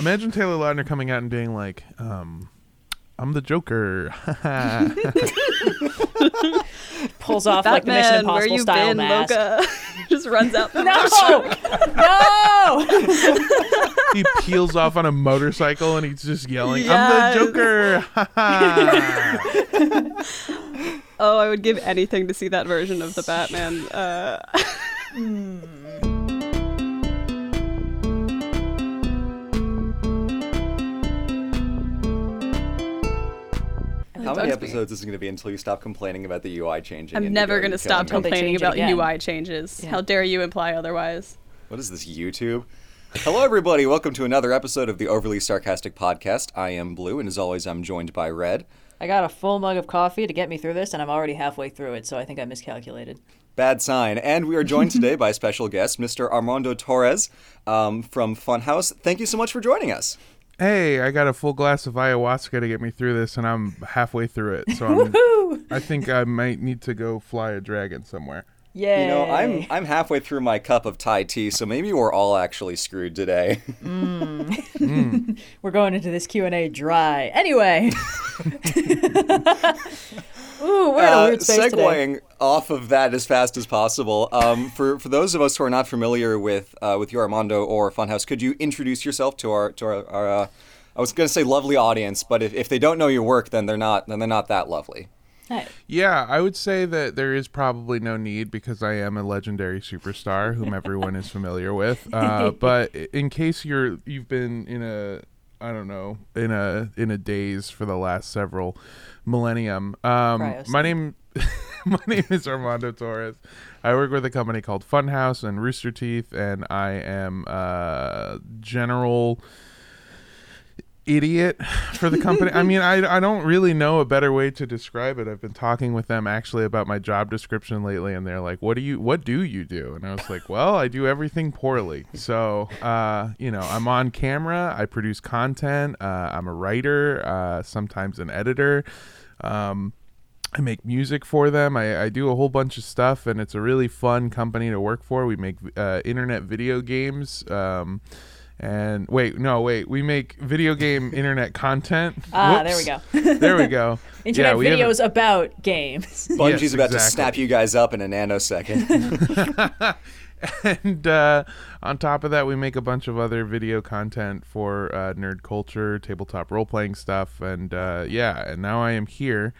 Imagine Taylor Lautner coming out and being like, um, "I'm the Joker." Pulls off like the Mission Batman, where Impossible you style been, mask. Loca? Just runs out the No, no. he peels off on a motorcycle and he's just yelling, Yes. "I'm the Joker!" Oh, I would give anything to see that version of the Batman. Uh, How many bugs me. episodes is it going to be until you stop complaining about the UI changing? I'm never going to stop killing me? Until they complaining about again. UI changes. Yeah. How dare you imply otherwise? What is this, YouTube? Hello, everybody. Welcome to another episode of the Overly Sarcastic Podcast. I am Blue, and as always, I'm joined by Red. I got a full mug of coffee to get me through this, and I'm already halfway through it, so I think I miscalculated. Bad sign. And we are joined today by special guest, Mr. Armando Torres um, from Funhouse. Thank you so much for joining us. Hey, I got a full glass of ayahuasca to get me through this, and I'm halfway through it. So I'm, I think I might need to go fly a dragon somewhere. Yay! You know, I'm I'm halfway through my cup of Thai tea, so maybe we're all actually screwed today. Mm. Mm. We're going into this Q and A dry. Anyway. Ooh, we're in a Uh, weird space today. segueing off of that as fast as possible, um, for for those of us who are not familiar with uh, with your Armando or Funhouse, could you introduce yourself to our to our, our uh, I was going to say lovely audience, but if, if they don't know your work, then they're not then they're not that lovely. Hey. Yeah, I would say that there is probably no need because I am a legendary superstar whom everyone is familiar with. Uh, but in case you're you've been in a I don't know in a in a daze for the last several millennium. Um, my name my name is Armando Torres. I work with a company called Funhouse and Rooster Teeth, and I am uh, general idiot for the company. I mean, I, I don't really know a better way to describe it. I've been talking with them actually about my job description lately, and they're like, "What do you What do you do?" And I was like, "Well, I do everything poorly." So, uh, you know, I'm on camera. I produce content. Uh, I'm a writer. Uh, sometimes an editor. Um, I make music for them. I, I do a whole bunch of stuff, and it's a really fun company to work for. We make uh, internet video games. Um, and wait, no, wait, we make video game internet content. Ah, there we go. there we go. Internet yeah, we haven't- videos about games. Bungie's Yes, about to snap you guys up in a nanosecond. and uh, on top of that, we make a bunch of other video content for uh, nerd culture, tabletop role playing stuff, and uh, yeah. And now I am here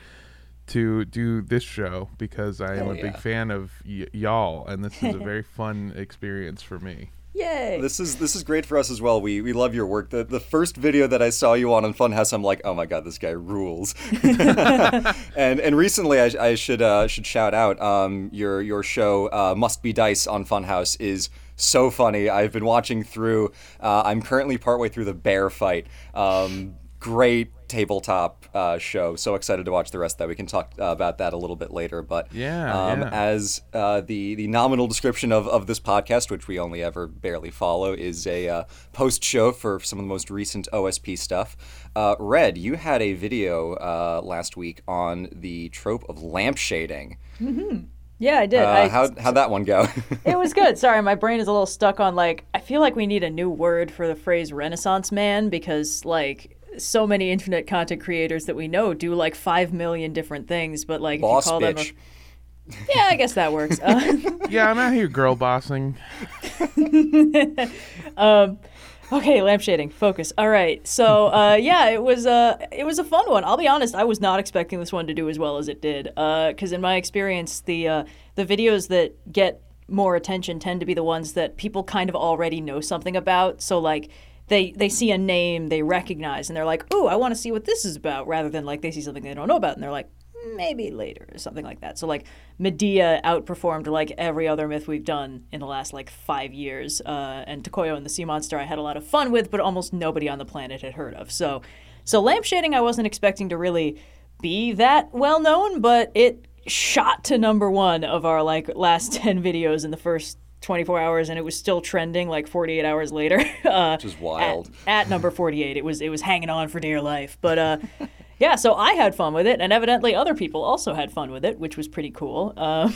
to do this show because I am Hell a yeah. big fan of y- y'all, and this is a very fun experience for me. Yay! this is this is great for us as well. We we love your work. The the first video that I saw you on on Funhouse, I'm like, oh my god, this guy rules. and and recently, I, I should uh, should shout out um, your your show uh, Must Be Dice on Funhouse is so funny. I've been watching through. Uh, I'm currently partway through the bear fight. Um, great tabletop uh, show. So excited to watch the rest of that. We can talk uh, about that a little bit later. But Yeah, um, yeah. as uh, the the nominal description of, of this podcast, which we only ever barely follow, is a uh, post show for some of the most recent OSP stuff. Uh, Red, you had a video uh, last week on the trope of lampshading. yeah, I did. Uh, I, how how'd that one go? it was good. Sorry, my brain is a little stuck on like I feel like we need a new word for the phrase Renaissance man because like so many internet content creators that we know do like five million different things, but like Boss if you call them, a, yeah, I guess that works. Uh, Yeah, I'm out here girl bossing. Okay, lampshading. Focus. All right. So, uh, yeah, it was uh, it was a fun one. I'll be honest. I was not expecting this one to do as well as it did. Because in my experience, the uh, the videos that get more attention tend to be the ones that people kind of already know something about. So, like, they they see a name they recognize and they're like, "Oh, I want to see what this is about," rather than like they see something they don't know about and they're like, maybe later or something like that. So like Medea outperformed like every other myth we've done in the last like five years. Uh, and Tokoyo and the Sea Monster I had a lot of fun with, but almost nobody on the planet had heard of. So so lampshading I wasn't expecting to really be that well known, but it shot to number one of our like last ten videos in the first 24 hours and it was still trending like 48 hours later uh, Which is wild. at, at number 48 it was it was hanging on for dear life but uh yeah so i had fun with it and evidently other people also had fun with it which was pretty cool uh,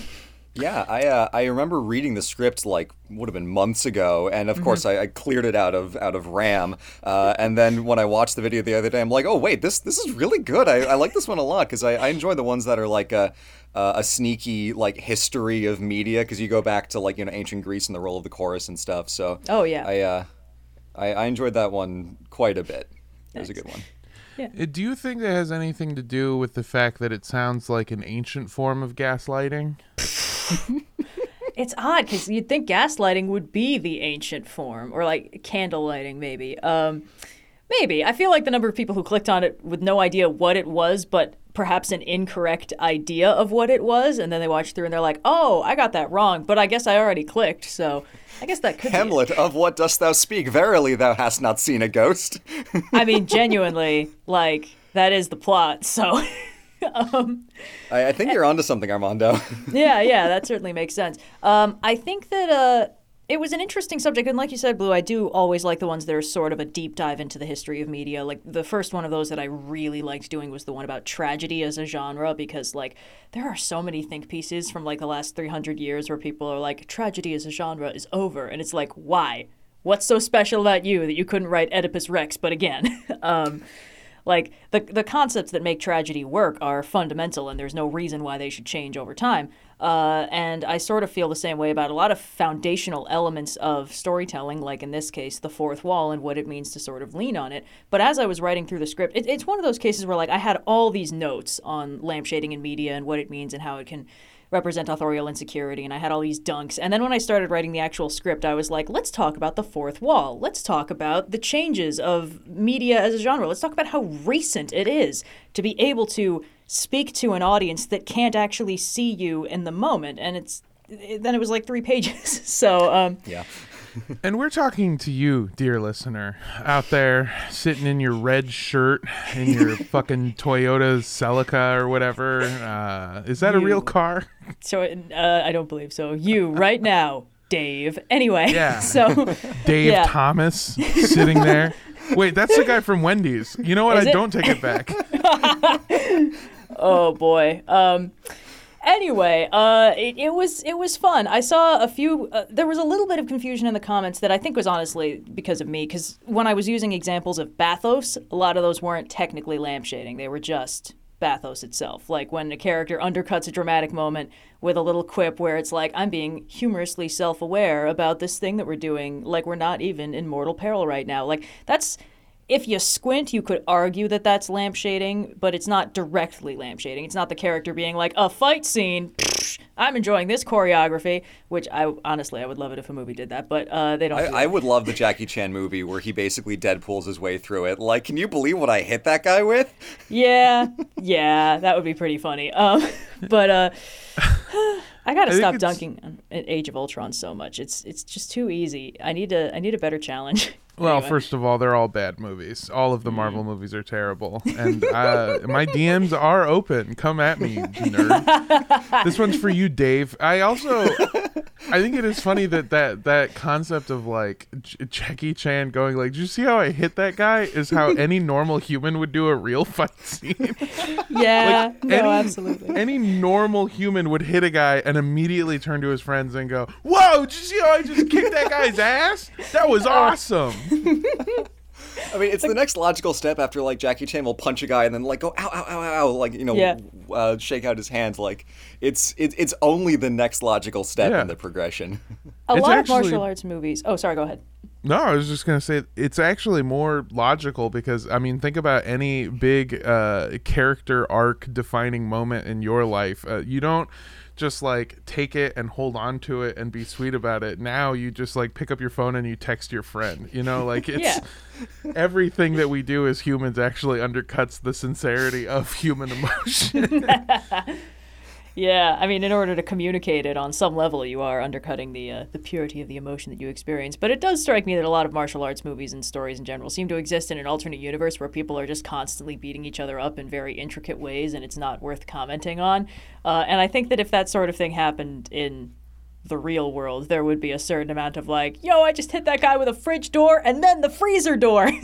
Yeah, I uh, I remember reading the script like would have been months ago, and of course I, I cleared it out of out of RAM. Uh, and then when I watched the video the other day, I'm like, oh wait, this this is really good. I, I like this one a lot because I, I enjoy the ones that are like a uh, a sneaky like history of media because you go back to like you know ancient Greece and the role of the chorus and stuff. So Oh, yeah. I uh, I, I enjoyed that one quite a bit. It was a good one. Uh, Do you think that has anything to do with the fact that it sounds like an ancient form of gaslighting? It's odd because you'd think gaslighting would be the ancient form, or like candle lighting, maybe. Um, maybe. I feel like the number of people who clicked on it with no idea what it was, but perhaps an incorrect idea of what it was, and then they watch through and they're like, "Oh, I got that wrong," but I guess I already clicked, so I guess that could. be. Hamlet, of what dost thou speak? Verily, thou hast not seen a ghost. I mean, genuinely, like that is the plot. So, um, I, I think you're onto something, Armando. yeah, yeah, that certainly makes sense. Um, I think that uh, it was an interesting subject, and like you said, Blue, I do always like the ones that are sort of a deep dive into the history of media. Like the first one of those that I really liked doing was the one about tragedy as a genre, because like there are so many think pieces from like the last three hundred years where people are like, tragedy as a genre is over, and it's like, why? What's so special about you that you couldn't write Oedipus Rex, but again? um, like the the concepts that make tragedy work are fundamental, and there's no reason why they should change over time. Uh, and I sort of feel the same way about a lot of foundational elements of storytelling, like in this case, the fourth wall and what it means to sort of lean on it. But as I was writing through the script, it, it's one of those cases where like I had all these notes on lampshading in media and what it means and how it can represent authorial insecurity and I had all these dunks. And then when I started writing the actual script, I was like, let's talk about the fourth wall. Let's talk about the changes of media as a genre. Let's talk about how recent it is to be able to speak to an audience that can't actually see you in the moment. And it's then it was like three pages. so um, yeah. And we're talking to you, dear listener, out there sitting in your red shirt in your fucking Toyota Celica or whatever. Uh, is that a real car? so uh, I don't believe so. You right now, Dave. Anyway, Yeah. so Dave Yeah. Thomas sitting there. Wait, that's the guy from Wendy's. You know what? Is I it? don't take it back. Oh boy. Um, anyway, uh, it, it was it was fun. I saw a few. Uh, there was a little bit of confusion in the comments that I think was honestly because of me. Because when I was using examples of bathos, a lot of those weren't technically lampshading. They were just bathos itself. Like when a character undercuts a dramatic moment with a little quip where it's like, I'm being humorously self aware about this thing that we're doing, like we're not even in mortal peril right now. Like that's if you squint, you could argue that that's lampshading, but it's not directly lampshading. It's not the character being like a fight scene. psh, I'm enjoying this choreography, which I honestly I would love it if a movie did that, but uh, they don't. I, do I would love the Jackie Chan movie where he basically Deadpool's his way through it. Like, can you believe what I hit that guy with? Yeah, yeah, that would be pretty funny. Um, but uh, I gotta think stop dunking on Age of Ultron so much. It's it's just too easy. I need to I need a better challenge. Well, Anyway. first of all, they're all bad movies. All of the Marvel movies are terrible, and uh, my DMs are open. Come at me, nerd. this one's for you, Dave. I also, I think it is funny that that that concept of like J- Jackie Chan going like, "Did you see how I hit that guy?" Is how any normal human would do a real fight scene. yeah, no, any, absolutely. Any normal human would hit a guy and immediately turn to his friends and go, "Whoa! Did you see how I just kicked that guy's ass? That was awesome." I mean, it's the next logical step after like Jackie Chan will punch a guy and then like go ow ow ow ow, ow like you know Yeah. uh, shake out his hands. Like it's it, it's only the next logical step Yeah. in the progression. A It's lot actually- of martial arts movies. Oh, sorry. Go ahead. No, I was just gonna say it's actually more logical because I mean, think about any big uh, character arc defining moment in your life. Uh, you don't just like take it and hold on to it and be sweet about it. Now you just like pick up your phone and you text your friend. You know, like it's Yeah. everything that we do as humans actually undercuts the sincerity of human emotion. Yeah, I mean, in order to communicate it on some level, you are undercutting the uh, the purity of the emotion that you experience. But it does strike me that a lot of martial arts movies and stories in general seem to exist in an alternate universe where people are just constantly beating each other up in very intricate ways, and it's not worth commenting on. Uh, and I think that if that sort of thing happened in the real world, there would be a certain amount of like, yo, I just hit that guy with a fridge door and then the freezer door.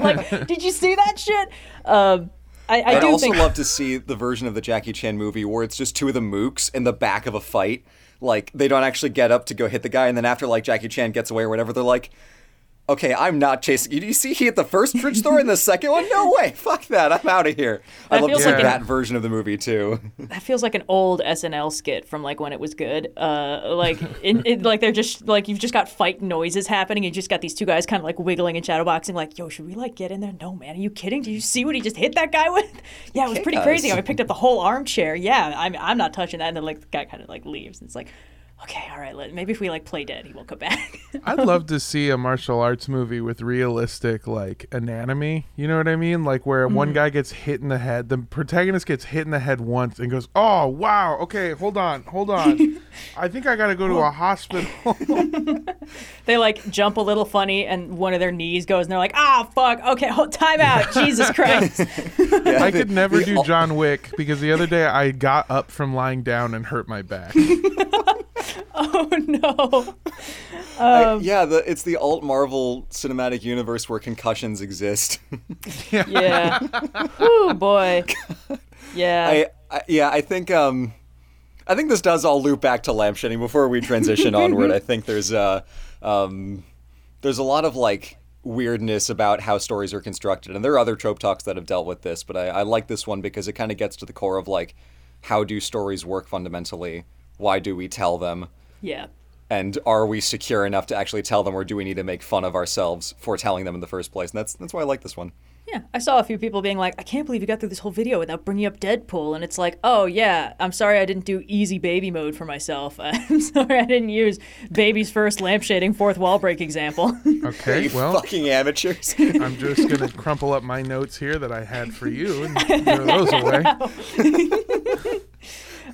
like, did you see that shit? Um, I, I I'd do also think love to see the version of the Jackie Chan movie where it's just two of the mooks in the back of a fight. Like they don't actually get up to go hit the guy, and then after like Jackie Chan gets away or whatever, they're like, "Okay, I'm not chasing you. You see he hit the first fridge door and the second one? No way! Fuck that! I'm out of here." I That love to feels like that an- version of the movie too. that feels like an old SNL skit from like when it was good. Uh, like in, like they're just like you've just got fight noises happening. You just got these two guys kind of like wiggling and shadowboxing. Like, yo, should we like get in there? No, man, are you kidding? Did you see what he just hit that guy with? Yeah, it was pretty crazy. I picked up the whole armchair. Yeah, I'm I'm not touching that. And then like the guy kind of like leaves. And it's like, okay, all right, let, maybe if we like play dead, he won't come back. I'd love to see a martial arts movie with realistic like anatomy. You know what I mean? Like where one Mm-hmm. guy gets hit in the head, the protagonist gets hit in the head once and goes, "Oh wow, okay, hold on, hold on, I think I got to go to a hospital." they like jump a little funny, and one of their knees goes, and they're like, ah, fuck, okay, hold, time out, Jesus Christ. I could never do John Wick because the other day I got up from lying down and hurt my back. oh no. I- yeah, the, it's the alt Marvel cinematic universe where concussions exist. Yeah. oh boy. Yeah. I, I yeah, I think um I think this does all loop back to lampshading before we transition onward. I think there's uh um there's a lot of like weirdness about how stories are constructed and there are other trope talks that have dealt with this, but I, I like this one because it kind of gets to the core of like how do stories work fundamentally? Why do we tell them? yeah. And are we secure enough to actually tell them or do we need to make fun of ourselves for telling them in the first place? And that's that's why I like this one. Yeah. I saw a few people being like, I can't believe you got through this whole video without bringing up Deadpool. And it's like, oh, yeah, I'm sorry I didn't do easy baby mode for myself. I'm sorry I didn't use baby's first lampshading fourth wall break example. Okay, You well, fucking amateurs. I'm just gonna crumple up my notes here that I had for you and throw those away.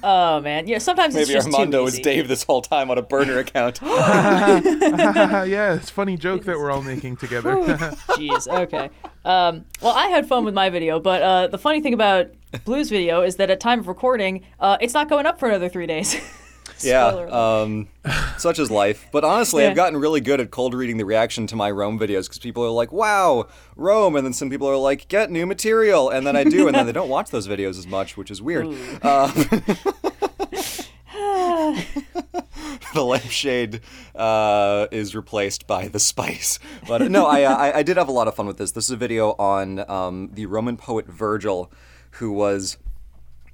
Oh, man. Yeah, sometimes it's Maybe just Armando too was easy. Dave this whole time on a burner account. yeah, it's a funny joke that we're all making together. Jeez. Okay. Um, well, I had fun with my video, but uh, the funny thing about Blue's video is that at time of recording, uh, it's not going up for another three days. Yeah, um, such is life. But honestly, Yeah. I've gotten really good at cold reading the reaction to my Rome videos because people are like, "Wow, Rome," and then some people are like, "Get new material," and then I do, and then they don't watch those videos as much, which is weird. Uh, the lampshade uh, is replaced by the spice. But no, I, uh, I I did have a lot of fun with this. This is a video on um, the Roman poet Virgil, who was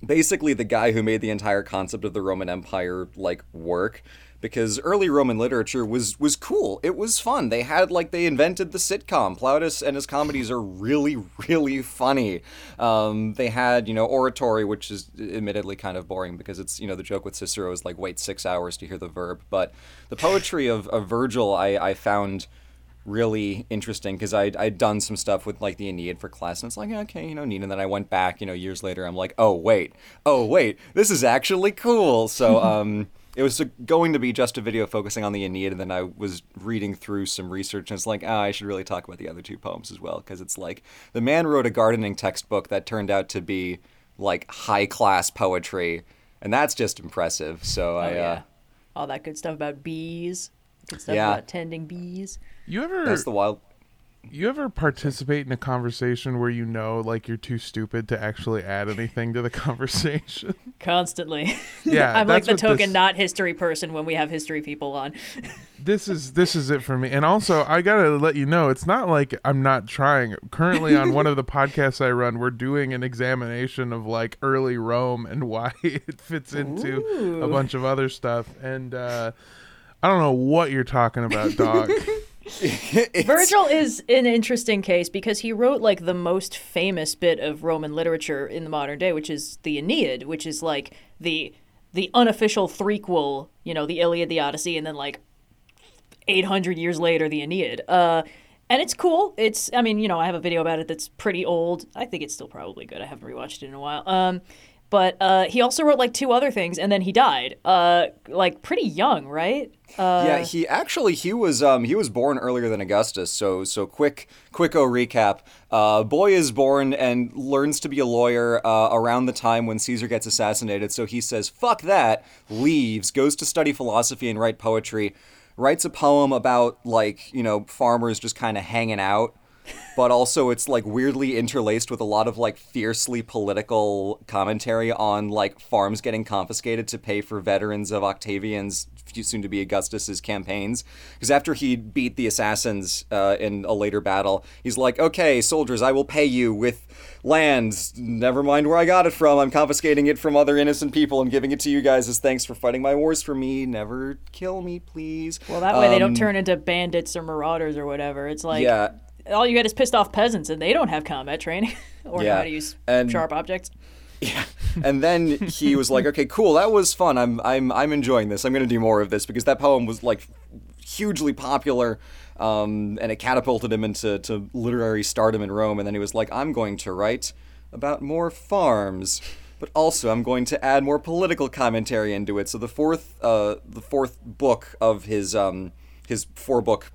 basically the guy who made the entire concept of the Roman Empire like work because early Roman literature was was cool. It was fun. They had like they invented the sitcom. Plautus and his comedies are really really funny. Um, they had you know oratory, which is admittedly kind of boring because it's you know the joke with Cicero is like wait six hours to hear the verb. But the poetry of, of Virgil, I, I found really interesting because I'd, I'd done some stuff with like the Aeneid for class and it's like okay you know neat and then I went back you know years later I'm like oh wait oh wait this is actually cool so um it was going to be just a video focusing on the Aeneid and then I was reading through some research and it's like ah I should really talk about the other two poems as well because it's like the man wrote a gardening textbook that turned out to be like high class poetry and that's just impressive so I Oh, uh. All that good stuff about bees. Good stuff Yeah. about tending bees. You ever that's the wild you ever participate in a conversation where you know like you're too stupid to actually add anything to the conversation? Constantly. Yeah, I'm like the token this- not history person when we have history people on. this is this is it for me. And also, I gotta let you know, it's not like I'm not trying. Currently, on one of the podcasts I run, we're doing an examination of like early Rome and why it fits into a bunch of other stuff. And uh, I don't know what you're talking about, dog. Virgil is an interesting case because he wrote like the most famous bit of Roman literature in the modern day, which is the Aeneid, which is like the the unofficial threequel, you know, the Iliad, the Odyssey, and then like 800 years later, the Aeneid. Uh, and it's cool. It's, I mean, you know, I have a video about it that's pretty old. I think it's still probably good. I haven't rewatched it in a while. Um, but uh, he also wrote like two other things, and then he died, uh, like pretty young, right? Uh, yeah, he actually he was um he was born earlier than Augustus. So so quick quick o recap. Uh, boy is born and learns to be a lawyer uh, around the time when Caesar gets assassinated. So he says fuck that, leaves, goes to study philosophy and write poetry, writes a poem about like you know farmers just kind of hanging out. But also it's like weirdly interlaced with a lot of like fiercely political commentary on like farms getting confiscated to pay for veterans of Octavian's soon to be Augustus's campaigns. Because after he beat the assassins uh, in a later battle, he's like, "Okay, soldiers, I will pay you with lands. Never mind where I got it from. I'm confiscating it from other innocent people and giving it to you guys as thanks for fighting my wars for me. Never kill me, please." Well, that way they don't Um, turn into bandits or marauders or whatever. It's like Yeah. All you get is pissed off peasants, and they don't have combat training or know Yeah. how to use And- sharp objects. Yeah, and then he was like, "Okay, cool, that was fun. I'm I'm I'm enjoying this. I'm going to do more of this because that poem was like hugely popular." Um, and it catapulted him into to literary stardom in Rome. And then he was like, "I'm going to write about more farms, but also I'm going to add more political commentary into it." So the fourth, uh, the fourth book of his um, his four book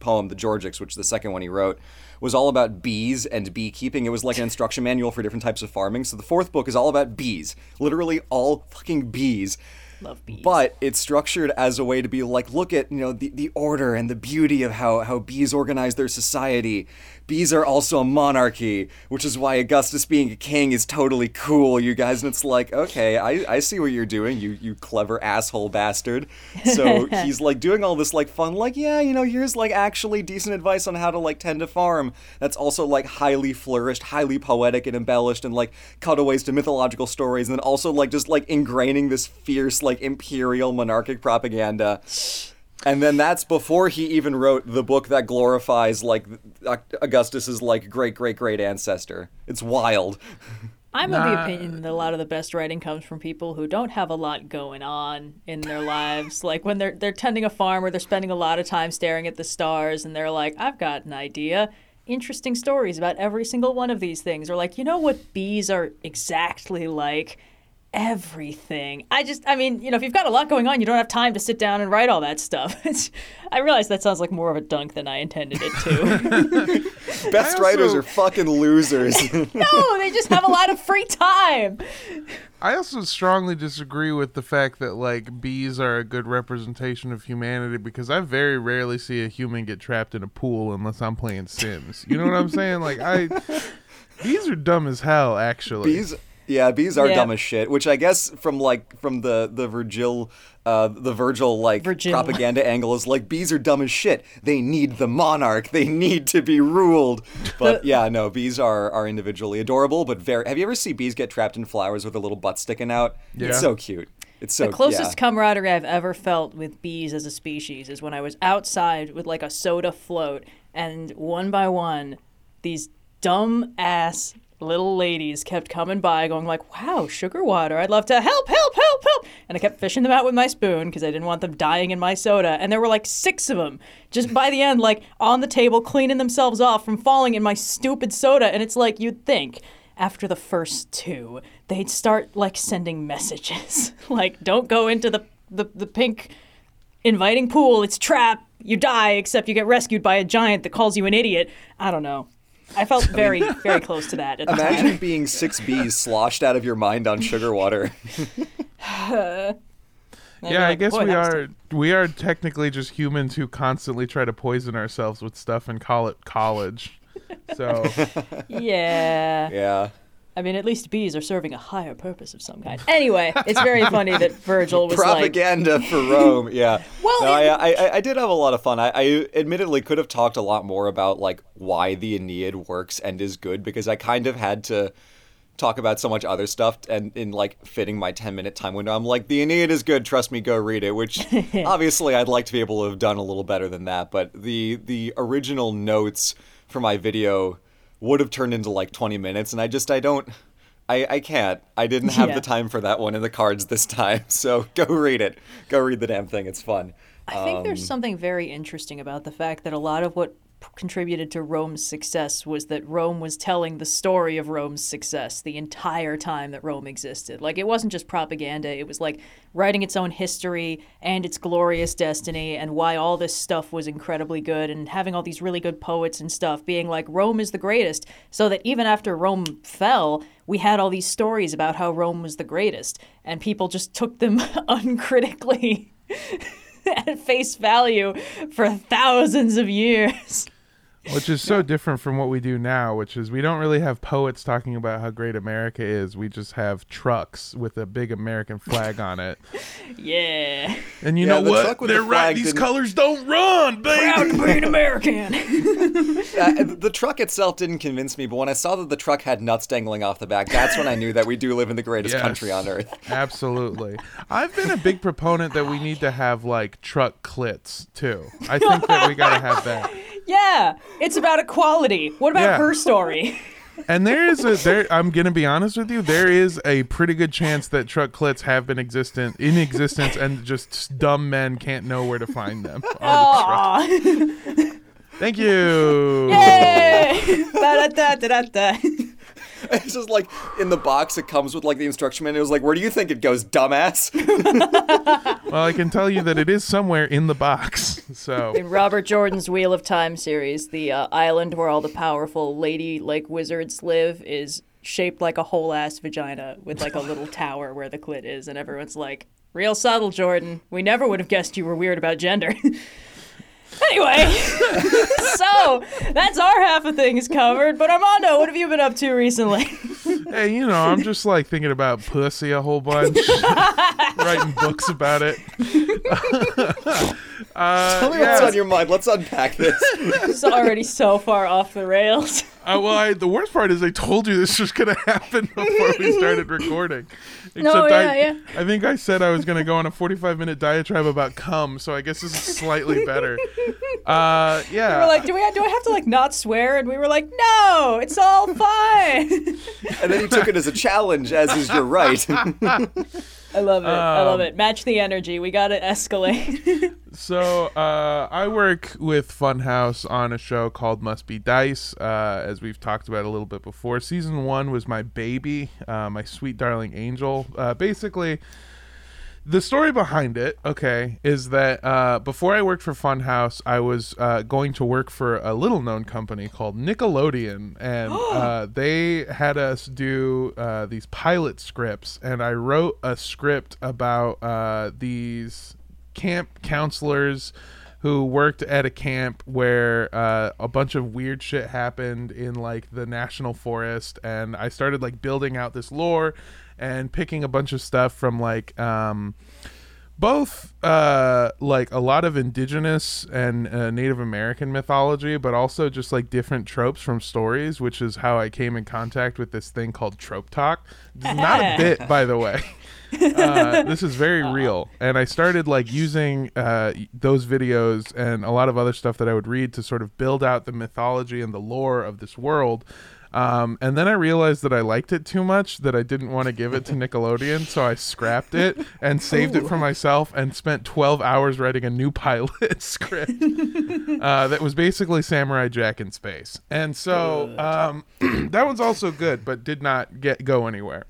poem, The Georgics, which the second one he wrote, was all about bees and beekeeping. It was like an instruction manual for different types of farming. So the fourth book is all about bees, literally all fucking bees. Love bees. But it's structured as a way to be like, look at you know the, the order and the beauty of how how bees organize their society. Bees are also a monarchy, which is why Augustus being a king is totally cool, you guys. And it's like, okay, I, I see what you're doing, you you clever asshole bastard. So he's like doing all this like fun, like yeah, you know, here's like actually decent advice on how to like tend a farm. That's also like highly flourished, highly poetic and embellished, and like cutaways to mythological stories, and then also like just like ingraining this fierce like imperial monarchic propaganda. And then that's before he even wrote the book that glorifies like Augustus's like great great great ancestor. It's wild. I'm of the opinion that a lot of the best writing comes from people who don't have a lot going on in their lives. Like when they're they're tending a farm or they're spending a lot of time staring at the stars and they're like, I've got an idea. Interesting stories about every single one of these things. Or like, you know what bees are exactly like? Everything. I just, I mean, you know, if you've got a lot going on, you don't have time to sit down and write all that stuff. It's, I realize that sounds like more of a dunk than I intended it to. Best also- writers are fucking losers. no, they just have a lot of free time. I also strongly disagree with the fact that like bees are a good representation of humanity because I very rarely see a human get trapped in a pool unless I'm playing Sims. You know what I'm saying? Like I bees are dumb as hell actually. bees yeah, bees are Yeah. dumb as shit, which I guess from like from the the Virgil uh the Virgil like Virgil. propaganda angle is like bees are dumb as shit. They need the monarch. They need to be ruled. But yeah, no, bees are are individually adorable, but very Have you ever seen bees get trapped in flowers with their little butt sticking out? Yeah. It's so cute. It's so The closest yeah. camaraderie I've ever felt with bees as a species is when I was outside with like a soda float, and one by one, these dumb ass little ladies kept coming by, going like, "Wow, sugar water! I'd love to help, help, help, help!" And I kept fishing them out with my spoon because I didn't want them dying in my soda. And there were like six of them, just by the end, like on the table, cleaning themselves off from falling in my stupid soda. And it's like you'd think after the first two, they'd start like sending messages like, don't go into the, the, the pink inviting pool, it's trap, you die, except you get rescued by a giant that calls you an idiot. I don't know. I felt very, very close to that at the time. Imagine being six bees sloshed out of your mind on sugar water. And you're yeah, I guess "Boy, we are we are technically just humans who constantly try to poison ourselves with stuff and call it college. So Yeah. yeah. I mean, at least bees are serving a higher purpose of some kind. Anyway, it's very funny that Virgil was like, propaganda for Rome. Yeah. Well, no, it- I, I I did have a lot of fun. I, I admittedly could have talked a lot more about like why the Aeneid works and is good because I kind of had to talk about so much other stuff and in like fitting my 10 minute time window i'm like the aeneid is good trust me go read it which obviously i'd like to be able to have done a little better than that but the the original notes for my video would have turned into like 20 minutes and i just i don't I, I can't. I didn't have Yeah. the time for that one in the cards this time. So go read it. Go read the damn thing. It's fun. I think Um, there's something very interesting about the fact that a lot of what contributed to Rome's success was that Rome was telling the story of Rome's success the entire time that Rome existed. Like it wasn't just propaganda, it was like writing its own history and its glorious destiny and why all this stuff was incredibly good and having all these really good poets and stuff being like Rome is the greatest. So that even after Rome fell, we had all these stories about how Rome was the greatest and people just took them uncritically at face value for thousands of years. Which is so different from what we do now, which is we don't really have poets talking about how great America is. We just have trucks with a big American flag on it. Yeah. And you Yeah, know the what? truck with the They're right. These didn't- colors don't run, Proud to be an American. Uh, the truck itself didn't convince me, but when I saw that the truck had nuts dangling off the back, that's when I knew that we do live in the greatest Yes. country on earth. Absolutely. I've been a big proponent that we need to have like truck clits too. I think that we got to have that. yeah. It's about equality. What about Yeah. her story? And there is a there. I'm gonna be honest with you. There is a pretty good chance that truck clits have been existent in existence, and just dumb men can't know where to find them. on the truck. Aw. Thank you. Yay! It's just like in the box, it comes with like the instruction manual. It was like, where do you think it goes, dumbass? Well, I can tell you that it is somewhere in the box. So In Robert Jordan's Wheel of Time series, the uh, island where all the powerful lady like wizards live is shaped like a whole ass vagina with like a little tower where the clit is, and everyone's like, "Real subtle, Jordan. We never would have guessed you were weird about gender." Anyway, so that's our half of things covered. But Armando, what have you been up to recently? hey, you know, I'm just like thinking about pussy a whole bunch, writing books about it. uh, Tell me yeah. what's on your mind. Let's unpack this. it's already so far off the rails. Uh, well, I, the worst part is I told you this was going to happen before we started recording. Except No, yeah, I, yeah. I think I said I was going to go on a 45 minute diatribe about cum, so I guess this is slightly better. Uh, yeah. We were like, do we do I have to like not swear? And we were like, no, it's all fine. And then you took it as a challenge, as is your right. I love it. I love Um, it. Match the energy. We got to escalate. So uh, I work with Funhouse on a show called Must Be Dice, uh, as we've talked about a little bit before. Season one was my baby, uh, my sweet darling angel. Uh, basically, the story behind it, okay, is that uh, before I worked for Funhouse, I was uh, going to work for a little known company called Nickelodeon, and uh, they had us do uh, these pilot scripts, and I wrote a script about uh, these camp counselors who worked at a camp where uh, a bunch of weird shit happened in like the national forest and i started like building out this lore and picking a bunch of stuff from like um, both uh, like a lot of indigenous and uh, native american mythology but also just like different tropes from stories which is how i came in contact with this thing called trope talk. This not a bit by the way. Uh, this is very real. And i started like using uh, those videos and a lot of other stuff that i would read to sort of build out the mythology and the lore of this world um, and then i realized that i liked it too much that i didn't want to give it to nickelodeon so i scrapped it and saved it for myself and spent 12 hours writing a new pilot script uh, that was basically samurai jack in space. And so um, that one's also good but did not get go anywhere.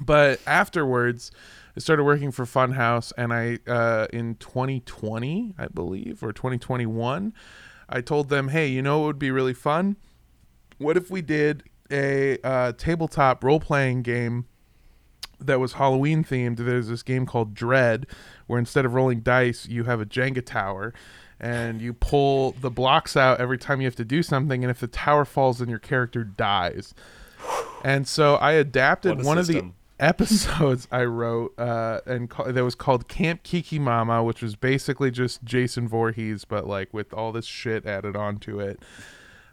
But afterwards i started working for funhouse and i uh, in 2020 i believe or 2021 i told them hey you know what would be really fun what if we did a uh, tabletop role-playing game that was halloween themed there's this game called dread where instead of rolling dice you have a jenga tower and you pull the blocks out every time you have to do something and if the tower falls then your character dies. And so I adapted one of the episodes I wrote, uh, and ca- that was called Camp Kiki Mama, which was basically just Jason Voorhees, but like with all this shit added onto it.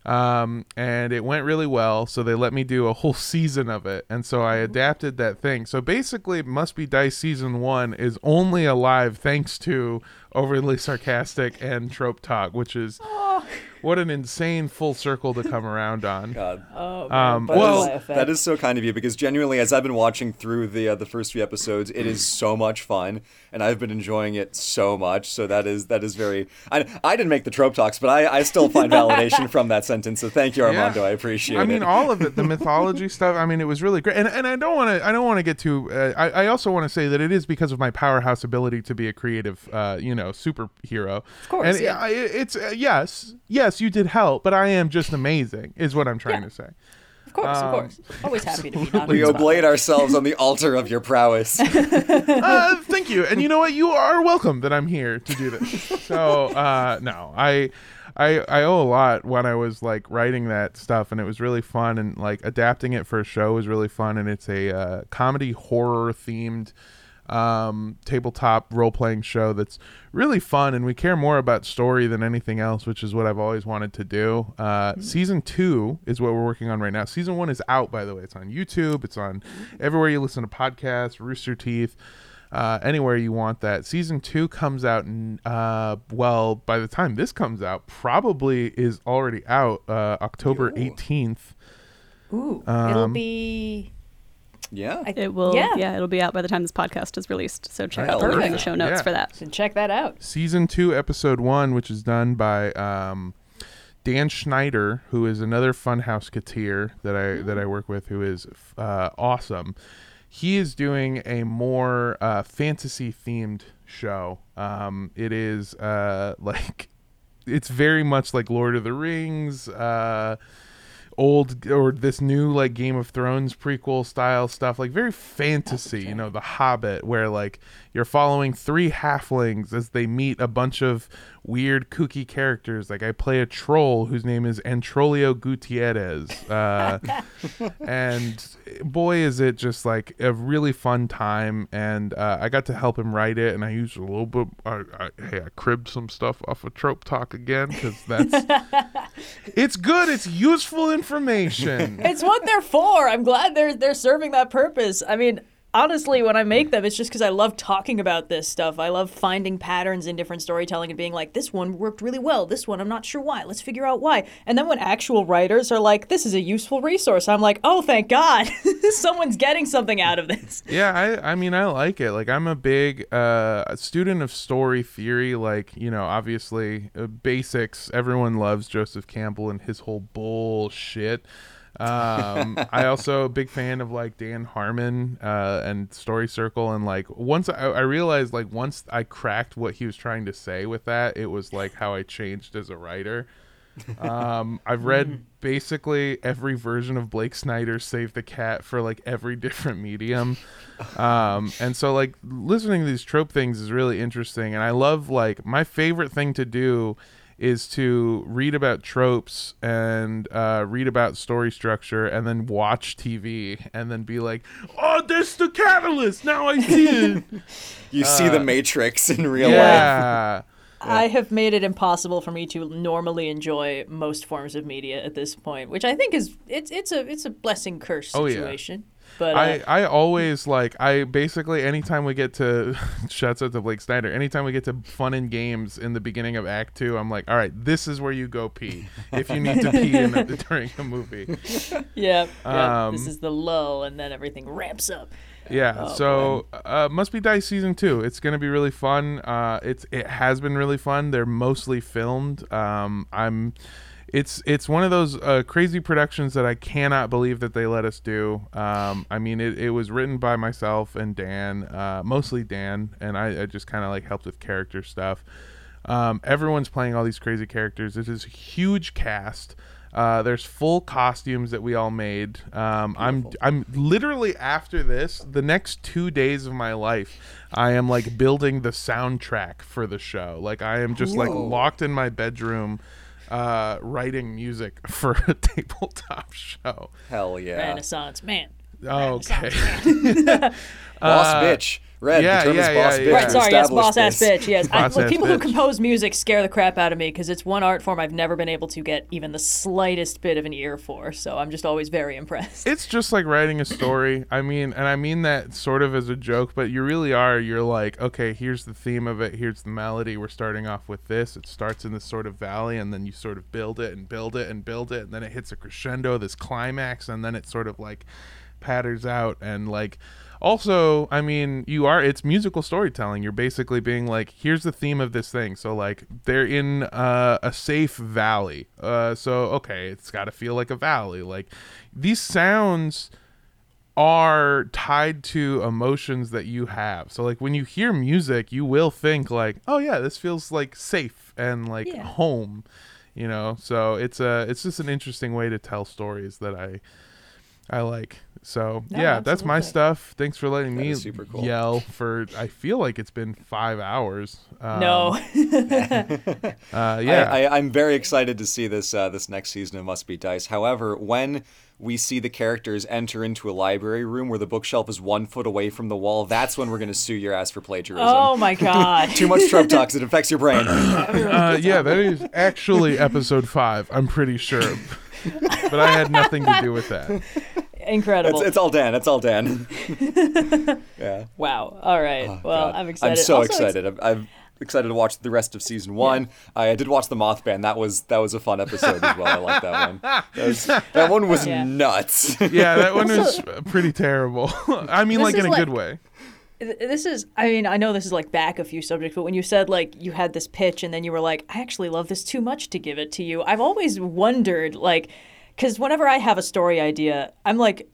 Um, and it went really well, so they let me do a whole season of it, and so I adapted that thing. So basically, Must Be Dice season one is only alive thanks to overly sarcastic and trope talk, which is what an insane full circle to come around on. God. oh, Um, well- That is so kind of you because genuinely, as I've been watching through the uh, the first few episodes, it is so much fun, and I've been enjoying it so much. So that is that is very. I, I didn't make the trope talks, but I, I still find validation from that sentence. So thank you, Armando. Yeah. I appreciate it. I it. mean, all of it, the mythology stuff. I mean, it was really great, and and I don't want to, I don't want to get too. Uh, I I also want to say that it is because of my powerhouse ability to be a creative, uh, you know, superhero. Of course, and yeah. I, it's uh, yes, yes, you did help, but I am just amazing, is what I'm trying Yeah. to say. of course, um, of course. Always happy to be not we oblate ourselves on the altar of your prowess. uh, thank you. And you know what? You are welcome that I'm here to do this. So uh, no, I I I owe a lot when I was like writing that stuff, and it was really fun, and like adapting it for a show was really fun, and it's a uh, comedy horror themed um, tabletop role playing show that's really fun, and we care more about story than anything else, which is what I've always wanted to do. Uh, Season two is what we're working on right now. Season one is out, by the way. It's on YouTube. It's on everywhere you listen to podcasts, Rooster Teeth uh, anywhere you want that. Season two comes out, uh, well, by the time this comes out, probably is already out, uh, October Yo. 18th. Ooh, it'll Um, be. Yeah. I, It will. Yeah. Yeah. it'll be out by the time this podcast is released. So check out the link in the Perfect. show notes Yeah. for that. So check that out. Season two, episode one, which is done by um, Dan Schneider, who is another Funhouse Katir that I that I work with, who is uh, awesome. He is doing a more uh, fantasy themed show. Um, it is uh, like it's very much like Lord of the Rings. Uh, old or this new like Game of Thrones prequel style stuff, like very fantasy, you know, The Hobbit, where like you're following three halflings as they meet a bunch of weird kooky characters. Like I play a troll whose name is Antrolio Gutierrez. Uh, and boy is it just like a really fun time and uh, i got to help him write it and i used a little bit I, I, hey i cribbed some stuff off of trope talk again because that's it's good it's useful information It's what they're for. I'm glad they're they're serving that purpose. I mean, honestly, when I make them, it's just because I love talking about this stuff. I love finding patterns in different storytelling and being like, this one worked really well. This one, I'm not sure why. Let's figure out why. And then when actual writers are like, this is a useful resource, I'm like, oh, thank God, someone's getting something out of this. yeah i i mean i like it like i'm a big uh student of story theory like you know obviously uh, basics everyone loves joseph campbell and his whole bullshit um i also a big fan of like dan harmon uh and story circle and like once I, I realized like once i cracked what he was trying to say with that it was like how i changed as a writer. Um i've read basically every version of blake snyder's save the cat for like every different medium. Um and so like listening to these trope things is really interesting and i love like my favorite thing to do is to read about tropes and uh, read about story structure and then watch TV and then be like, oh, there's the catalyst. Now I see it. You see the Matrix in real life. yeah. I have made it impossible for me to normally enjoy most forms of media at this point, which I think is it's it's a it's a blessing curse Oh, yeah. But uh, I, I always like I basically anytime we get to shouts out to Blake Snyder anytime we get to fun and games in the beginning of Act Two I'm like all right this is where you go pee. If you need to pee in a, during a movie. Yeah, yeah this Um, is the lull, and then everything ramps up. yeah Oh, so uh, must be dice season two it's gonna be really fun. Uh it's it has been really fun. They're mostly filmed. Um I'm it's it's one of those uh, crazy productions that I cannot believe that they let us do. Um, I mean, it, it was written by myself and Dan, uh, mostly Dan, and I, I just kind of like helped with character stuff. Um, everyone's playing all these crazy characters. It is a huge cast. Uh, there's full costumes that we all made. Um, I'm I'm literally after this, the next two days of my life, I am like building the soundtrack for the show. Like I am just like locked in my bedroom, uh, writing music for a tabletop show. Hell yeah. Renaissance man. Okay. Boss bitch. Red, yeah, the term yeah, is boss yeah, bitch. Right, sorry, yes, established boss ass bitch. Yes, I, Boss look, ass people who compose music scare the crap out of me because it's one art form I've never been able to get even the slightest bit of an ear for. So I'm just always very impressed. it's just like writing a story. I mean, and I mean that sort of as a joke, but you really are. You're like, okay, here's the theme of it. Here's the melody. We're starting off with this. It starts in this sort of valley, and then you sort of build it and build it and build it, and then it hits a crescendo, this climax, and then it sort of like patters out and like also i mean you are it's musical storytelling. You're basically being like here's the theme of this thing. So like they're in uh, a safe valley. Uh, so okay it's got to feel like a valley. Like these sounds are tied to emotions that you have. So like when you hear music you will think like oh yeah this feels like safe and like Yeah. home you know? So it's a it's just an interesting way to tell stories that i I like. So yeah, that's my stuff. Thanks for letting That me super cool. yell for. I feel like it's been five hours. Um, no. Uh, yeah. I, I, I'm very excited to see this uh, this next season of Must Be Dice. However, when we see the characters enter into a library room where the bookshelf is one foot away from the wall, that's when we're going to sue your ass for plagiarism. oh my god. Too much trope talks, it affects your brain. uh, yeah, that is actually episode five. I'm pretty sure, but I had nothing to do with that. Incredible. It's, it's all Dan. It's all Dan. yeah. wow. All right. Oh, well, God. I'm excited. I'm so Also, it's- excited. I'm, I'm excited to watch the rest of season one. I did watch the Mothman. That was that was a fun episode as well. I like that one. That, was, that one was Yeah. nuts. Yeah, that one was pretty terrible. I mean, This like in is a like- good way. Th- This is, I mean, I know this is like back a few subjects, but when you said like you had this pitch and then you were like, I actually love this too much to give it to you, I've always wondered, like, because whenever I have a story idea, I'm like,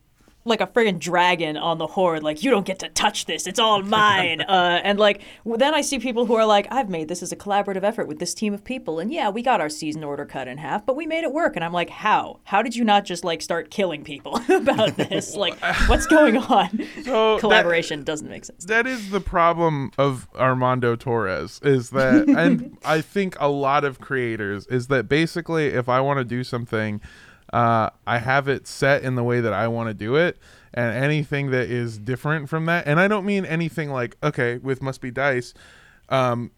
like a friggin' dragon on the hoard, like, you don't get to touch this, it's all mine. uh, and like, then I see people who are like, I've made this as a collaborative effort with this team of people, and yeah, we got our season order cut in half, but we made it work. And I'm like, how? How did you not just like start killing people about this? like, what's going on? So that- Collaboration doesn't make sense. that is the problem of Armando Torres is that and I think a lot of creators is that basically if I want to do something uh, I have it set in the way that I want to do it and anything that is different from that and I don't mean anything like okay with must be dice um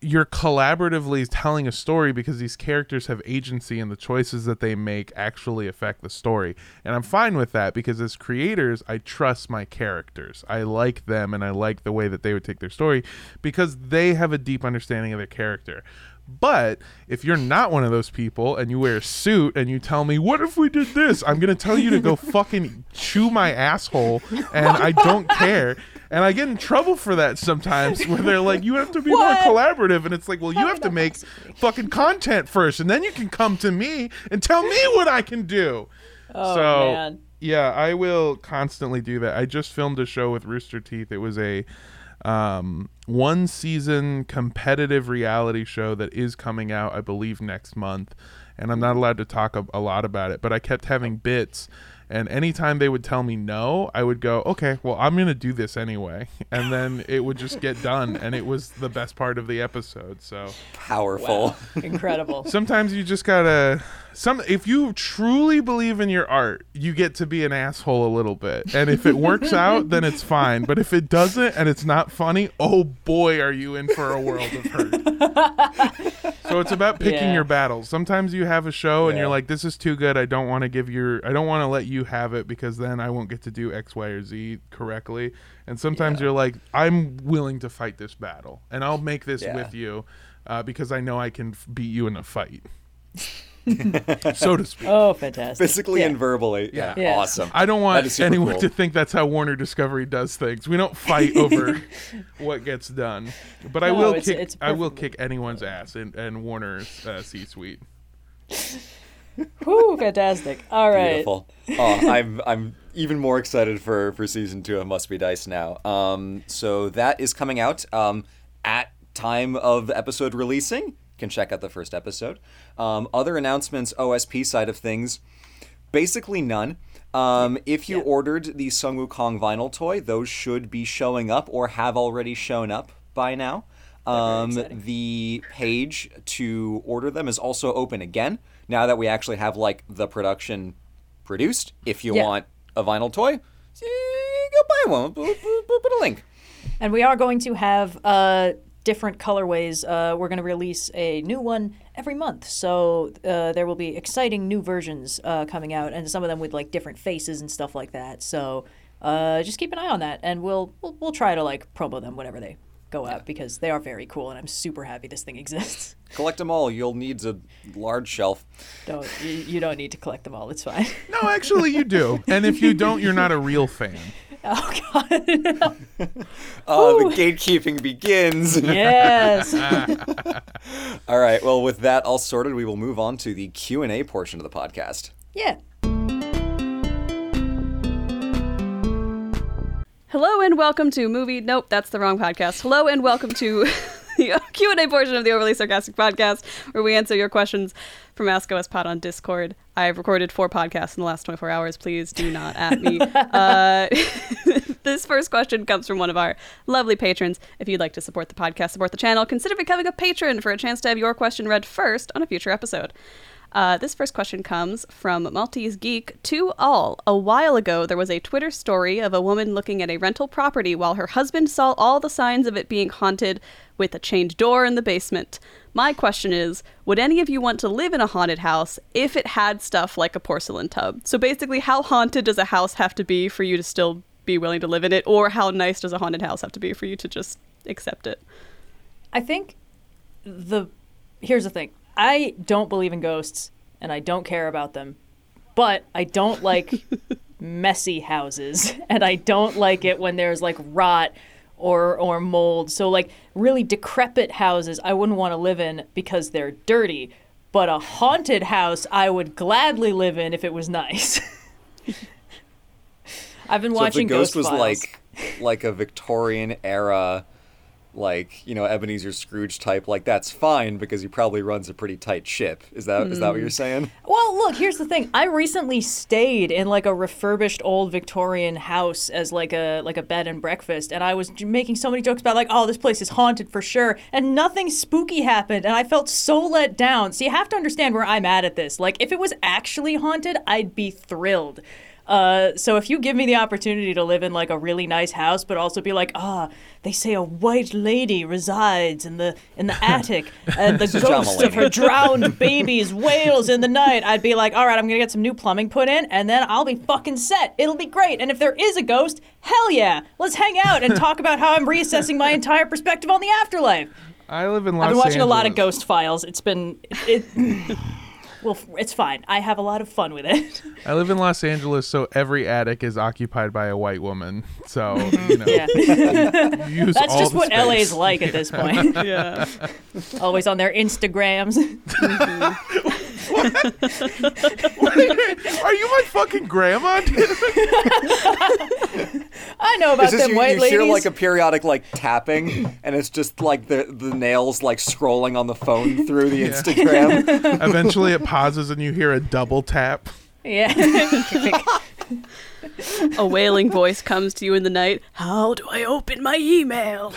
you're collaboratively telling a story because these characters have agency and the choices that they make actually affect the story. And I'm fine with that because as creators, I trust my characters. I like them and I like the way that they would take their story because they have a deep understanding of their character. But if you're not one of those people and you wear a suit and you tell me, what if we did this? I'm going to tell you to go fucking chew my asshole and I don't care. And I get in trouble for that sometimes where they're like, you have to be more collaborative. And it's like, well, you have to make fucking content first and then you can come to me and tell me what I can do. Oh so, man. yeah, I will constantly do that. I just filmed a show with Rooster Teeth. It was a um, one season competitive reality show that is coming out, I believe, next month. And I'm not allowed to talk a, a lot about it, but I kept having bits. And anytime they would tell me no, I would go, okay, well, I'm going to do this anyway. And then it would just get done. And it was the best part of the episode. So Powerful. Incredible. sometimes you just gotta some if you truly believe in your art you get to be an asshole a little bit. And if it works out then it's fine. But if it doesn't and it's not funny oh boy are you in for a world of hurt. So it's about picking Yeah. your battles. Sometimes you have a show and you're like this is too good. I don't want to give your i don't want to let you have it because then i won't get to do x y or z correctly. And sometimes you're like i'm willing to fight this battle and i'll make this Yeah. with you uh, because i know i can f- beat you in a fight so to speak. Oh, fantastic. Physically Yeah. and verbally. Yeah. Yeah. Awesome. I don't want anyone cool. to think that's how Warner Discovery does things. We don't fight over what gets done. But I will it's- kick. it's I will kick anyone's ass in, in Warner's uh, C-suite. Whew, fantastic. All right. Beautiful. Oh, I'm I'm even more excited for for season two of Must Be Dice now. Um, so that is coming out um, at time of episode releasing. Can check out the first episode. Um, other announcements, OSP side of things, basically none. Um, if you Yeah. ordered the Sun Wukong vinyl toy, those should be showing up or have already shown up by now. Um, the page to order them is also open again now that we actually have like the production produced. If you Yeah. want a vinyl toy, go buy one. Put a link. And we are going to have uh, different colorways. Uh, we're going to release a new one every month. So uh, there will be exciting new versions uh, coming out, and some of them with like different faces and stuff like that. So uh, just keep an eye on that, and we'll, we'll we'll try to like promo them whenever they go out because they are very cool, and I'm super happy this thing exists. Collect them all. You'll need a large shelf. Don't you, you don't need to collect them all. It's fine. No, actually, you do. And if you don't, you're not a real fan. Oh God. Oh, the gatekeeping begins. yes. all right. Well, with that all sorted, we will move on to the Q and A portion of the podcast. Yeah. Hello and welcome to movie. Nope, that's the wrong podcast. Hello and welcome to the Q&A portion of the Overly Sarcastic podcast where we answer your questions from Ask OS Pod on Discord. I've recorded four podcasts in the last 24 hours. Please do not at me. uh, this first question comes from one of our lovely patrons. If you'd like to support the podcast, support the channel, consider becoming a patron for a chance to have your question read first on a future episode. Uh, this first question comes from Maltese Geek to all. A while ago, there was a Twitter story of a woman looking at a rental property while her husband saw all the signs of it being haunted with a chained door in the basement. My question is Would any of you want to live in a haunted house if it had stuff like a porcelain tub? So basically, how haunted does a house have to be for you to still be willing to live in it? Or how nice does a haunted house have to be for you to just accept it? I think the here's the thing. I don't believe in ghosts and I don't care about them. But I don't like messy houses and I don't like it when there's like rot or or mold. So like really decrepit houses I wouldn't want to live in because they're dirty. But a haunted house I would gladly live in if it was nice. I've been So if watching the ghost Ghost was Files. like like a Victorian era, like you know Ebenezer Scrooge type, like that's fine because he probably runs a pretty tight ship. Is that is that what Hmm. you're saying? Well, look, here's the thing. I recently stayed in like a refurbished old Victorian house as like a like a bed and breakfast, and I was making so many jokes about like, oh, this place is haunted for sure, and nothing spooky happened, and I felt so let down. So you have to understand where I'm at at this. Like, if it was actually haunted, I'd be thrilled. Uh, so if you give me the opportunity to live in like a really nice house, but also be like, ah, they say a white lady resides in the in the attic, and the is John ghost of her drowned babies wails in the night, I'd be like, all right, I'm gonna get some new plumbing put in, and then I'll be fucking set. It'll be great. And if there is a ghost, hell yeah, let's hang out and talk about how I'm reassessing my entire perspective on the afterlife. I live in Los I've been watching a lot of Ghost Files. It's been it. well, it's fine. I have a lot of fun with it. I live in Los Angeles, so every attic is occupied by a white woman. So you know, yeah, use that's all just the what space. LA's like at this point. Yeah. Always on their Instagrams. Mm-hmm. Are you my fucking grandma? I know about It's just them you, white you ladies. hear like a periodic like tapping, and it's just like the the nails like scrolling on the phone through the Instagram. Eventually, it pauses and you hear a double tap. yeah. A wailing voice comes to you in the night. How do I open my email?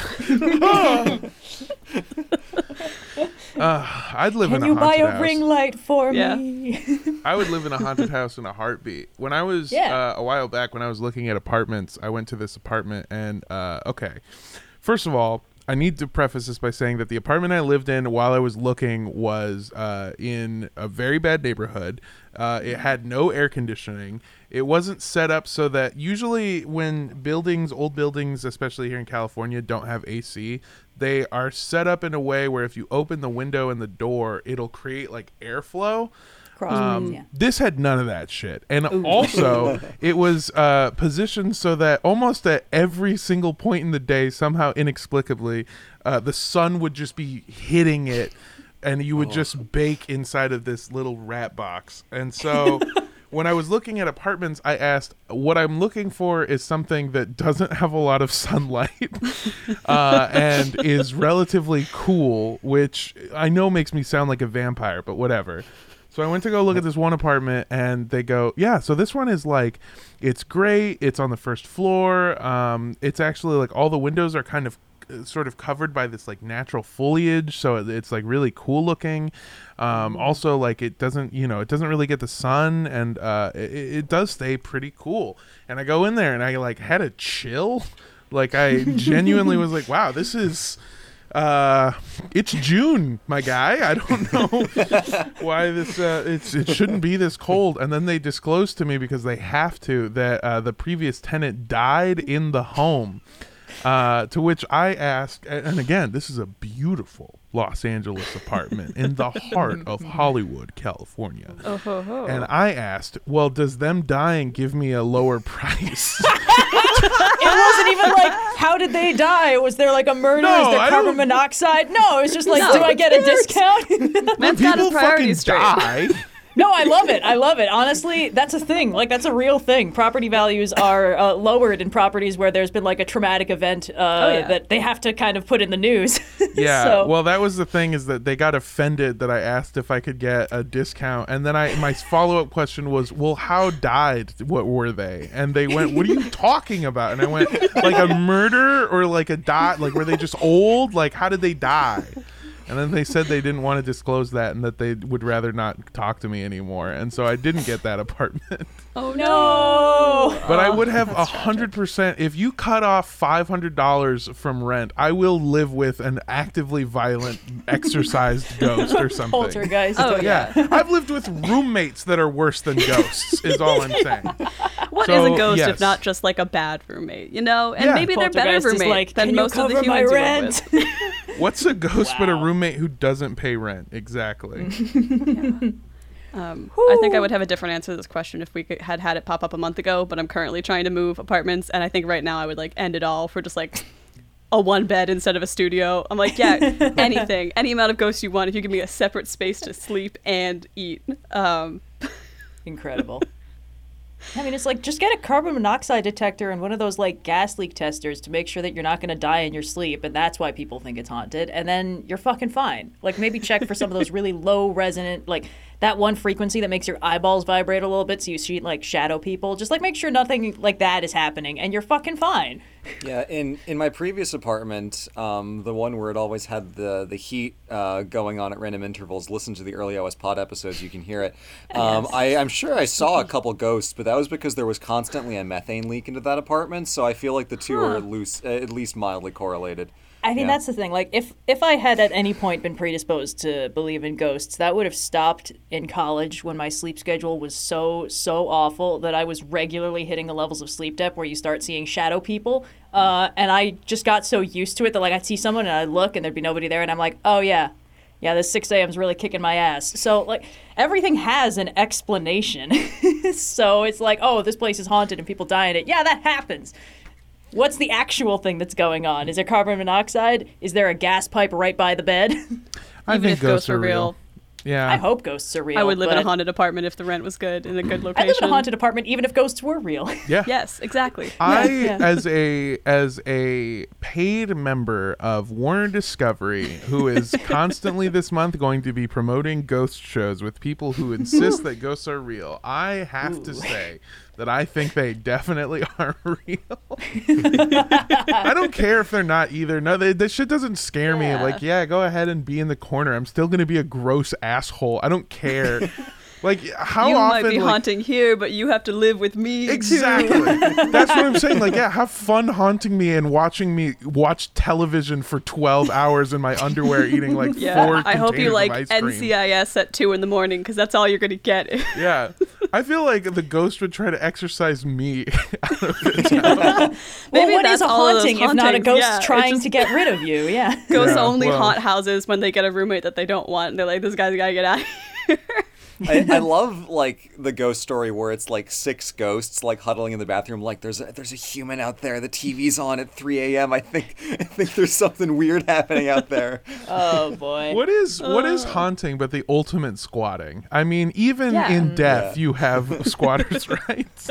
I'd live Can in a Can you buy a house. ring light for Yeah. me? I would live in a haunted house in a heartbeat. When I was Yeah. uh, a while back, when I was looking at apartments, I went to this apartment and uh, okay. First of all, I need to preface this by saying that the apartment I lived in while I was looking was uh, in a very bad neighborhood. Uh, it had no air conditioning. It wasn't set up so that usually when buildings, old buildings, especially here in California, don't have AC, they are set up in a way where if you open the window and the door, it'll create like airflow. Crossroads, Um, yeah. This had none of that shit, and also it was uh, positioned so that almost at every single point in the day, somehow inexplicably, uh, the sun would just be hitting it, and you would just bake inside of this little rat box. And so, when I was looking at apartments, I asked, "What I'm looking for is something that doesn't have a lot of sunlight uh, and is relatively cool," which I know makes me sound like a vampire, but whatever. So I went to go look at this one apartment, and they go, "Yeah, so this one is like, it's great. It's on the first floor. Um, it's actually like all the windows are kind of uh, sort of covered by this like natural foliage, so it- it's like really cool looking. Um, also, like it doesn't, you know, it doesn't really get the sun, and uh, it, it does stay pretty cool. And I go in there, and I like had a chill. Like I genuinely was like, "Wow, this is." Uh it's june my guy. I don't know why this uh it's it shouldn't be this cold. And then they disclosed to me because they have to that uh the previous tenant died in the home. Uh to which i asked and again this is a beautiful los angeles apartment in the heart of hollywood california. Oh, and i asked well does them dying give me a lower price wasn't even like, how did they die? Was there like a murder? No, Is there I carbon don't- monoxide? No, it was just like, No, do I who get a cares? discount? Man's got his people fucking priorities straight. die No, I love it. I love it. Honestly, that's a thing. Like that's a real thing. Property values are uh, lowered in properties where there's been like a traumatic event uh, Oh, yeah. that they have to kind of put in the news. Yeah. So- Well, that was the thing is that they got offended that I asked if I could get a discount, and then I my follow up question was, "Well, how died? What were they?" And they went, "What are you talking about?" And I went, "Like a murder or like a dot? Like were they just old? Like how did they die?" And then they said they didn't want to disclose that and that they would rather not talk to me anymore. And so I didn't get that apartment. Oh no. But I would oh, have a hundred percent. If you cut off five hundred dollars from rent, I will live with an actively violent, exercised ghost or something. Poltergeist. Oh, oh Yeah, I've lived with roommates that are worse than ghosts. Is all I'm saying. What is So, a ghost yes. if not just like a bad roommate, you know? And Yeah. maybe they're better roommates like, than most of the cover my humans you live rent?" with. What's a ghost but a Wow. Roommate who doesn't pay rent? Exactly. Um, I think I would have a different answer to this question if we could, had had it pop up a month ago, but I'm currently trying to move apartments, and I think right now I would like end it all for just like a one bed instead of a studio. I'm like, yeah, anything, any amount of ghosts you want, if you give me a separate space to sleep and eat. Um, Incredible. I mean, it's like just get a carbon monoxide detector and one of those like gas leak testers to make sure that you're not going to die in your sleep, and that's why people think it's haunted. And then you're fucking fine. Like maybe check for some of those really low resonant, like that one frequency that makes your eyeballs vibrate a little bit, so you see like shadow people. Just like make sure nothing like that is happening, and you're fucking fine. Yeah, in in my previous apartment, um, the one where it always had the the heat uh, going on at random intervals. Listen to the early OS Pod episodes; you can hear it. Um, I, I'm sure I saw a couple ghosts, but that was because there was constantly a methane leak into that apartment. So I feel like the two are loose, at least mildly correlated. I mean, Yeah. that's the thing. Like, if if I had at any point been predisposed to believe in ghosts, that would have stopped in college when my sleep schedule was so so awful that I was regularly hitting the levels of sleep debt where you start seeing shadow people. Uh, and I just got so used to it that like I'd see someone and I'd look and there'd be nobody there, and I'm like, oh yeah. Yeah, this 6 a.m. is really kicking my ass. So, like, everything has an explanation. so it's like, oh, this place is haunted and people die in it. Yeah, that happens. What's the actual thing that's going on? Is there carbon monoxide? Is there a gas pipe right by the bed? I even think if ghosts are real, Yeah. I hope ghosts are real. I would live in a haunted apartment if the rent was good in a good location. I'd location. live in a haunted apartment even if ghosts were real. Yeah. Yes, exactly. I yeah. as a as a paid member of Warner Discovery who is constantly this month going to be promoting ghost shows with people who insist that ghosts are real. I have to say that I think they definitely are real. I don't care if they're not either. No, they, this shit doesn't scare me. Like, yeah, go ahead and be in the corner. I'm still going to be a gross asshole. I don't care. like how often? you often might be like, haunting here, but you have to live with me. too. Exactly. That's what I'm saying. Like, yeah, have fun haunting me and watching me watch television for 12 hours in my underwear, eating like Yeah, four. I hope you like of ice cream. NCIS at two in the morning because that's all you're gonna get. Yeah, I feel like the ghost would try to exorcise me. Maybe well, what that's is a all haunting if not a ghost yeah, trying just- to get rid of you? Yeah. Ghosts Yeah, only well- haunt houses when they get a roommate that they don't want. And they're like, this guy's gotta get out of here. I, I love like the ghost story where it's like six ghosts like huddling in the bathroom. Like there's a, there's a human out there. The TV's on at 3 a.m. I think I think there's something weird happening out there. Oh boy. what is what is uh. haunting but the ultimate squatting? I mean, even Yeah. in death, Yeah. you have squatters' rights.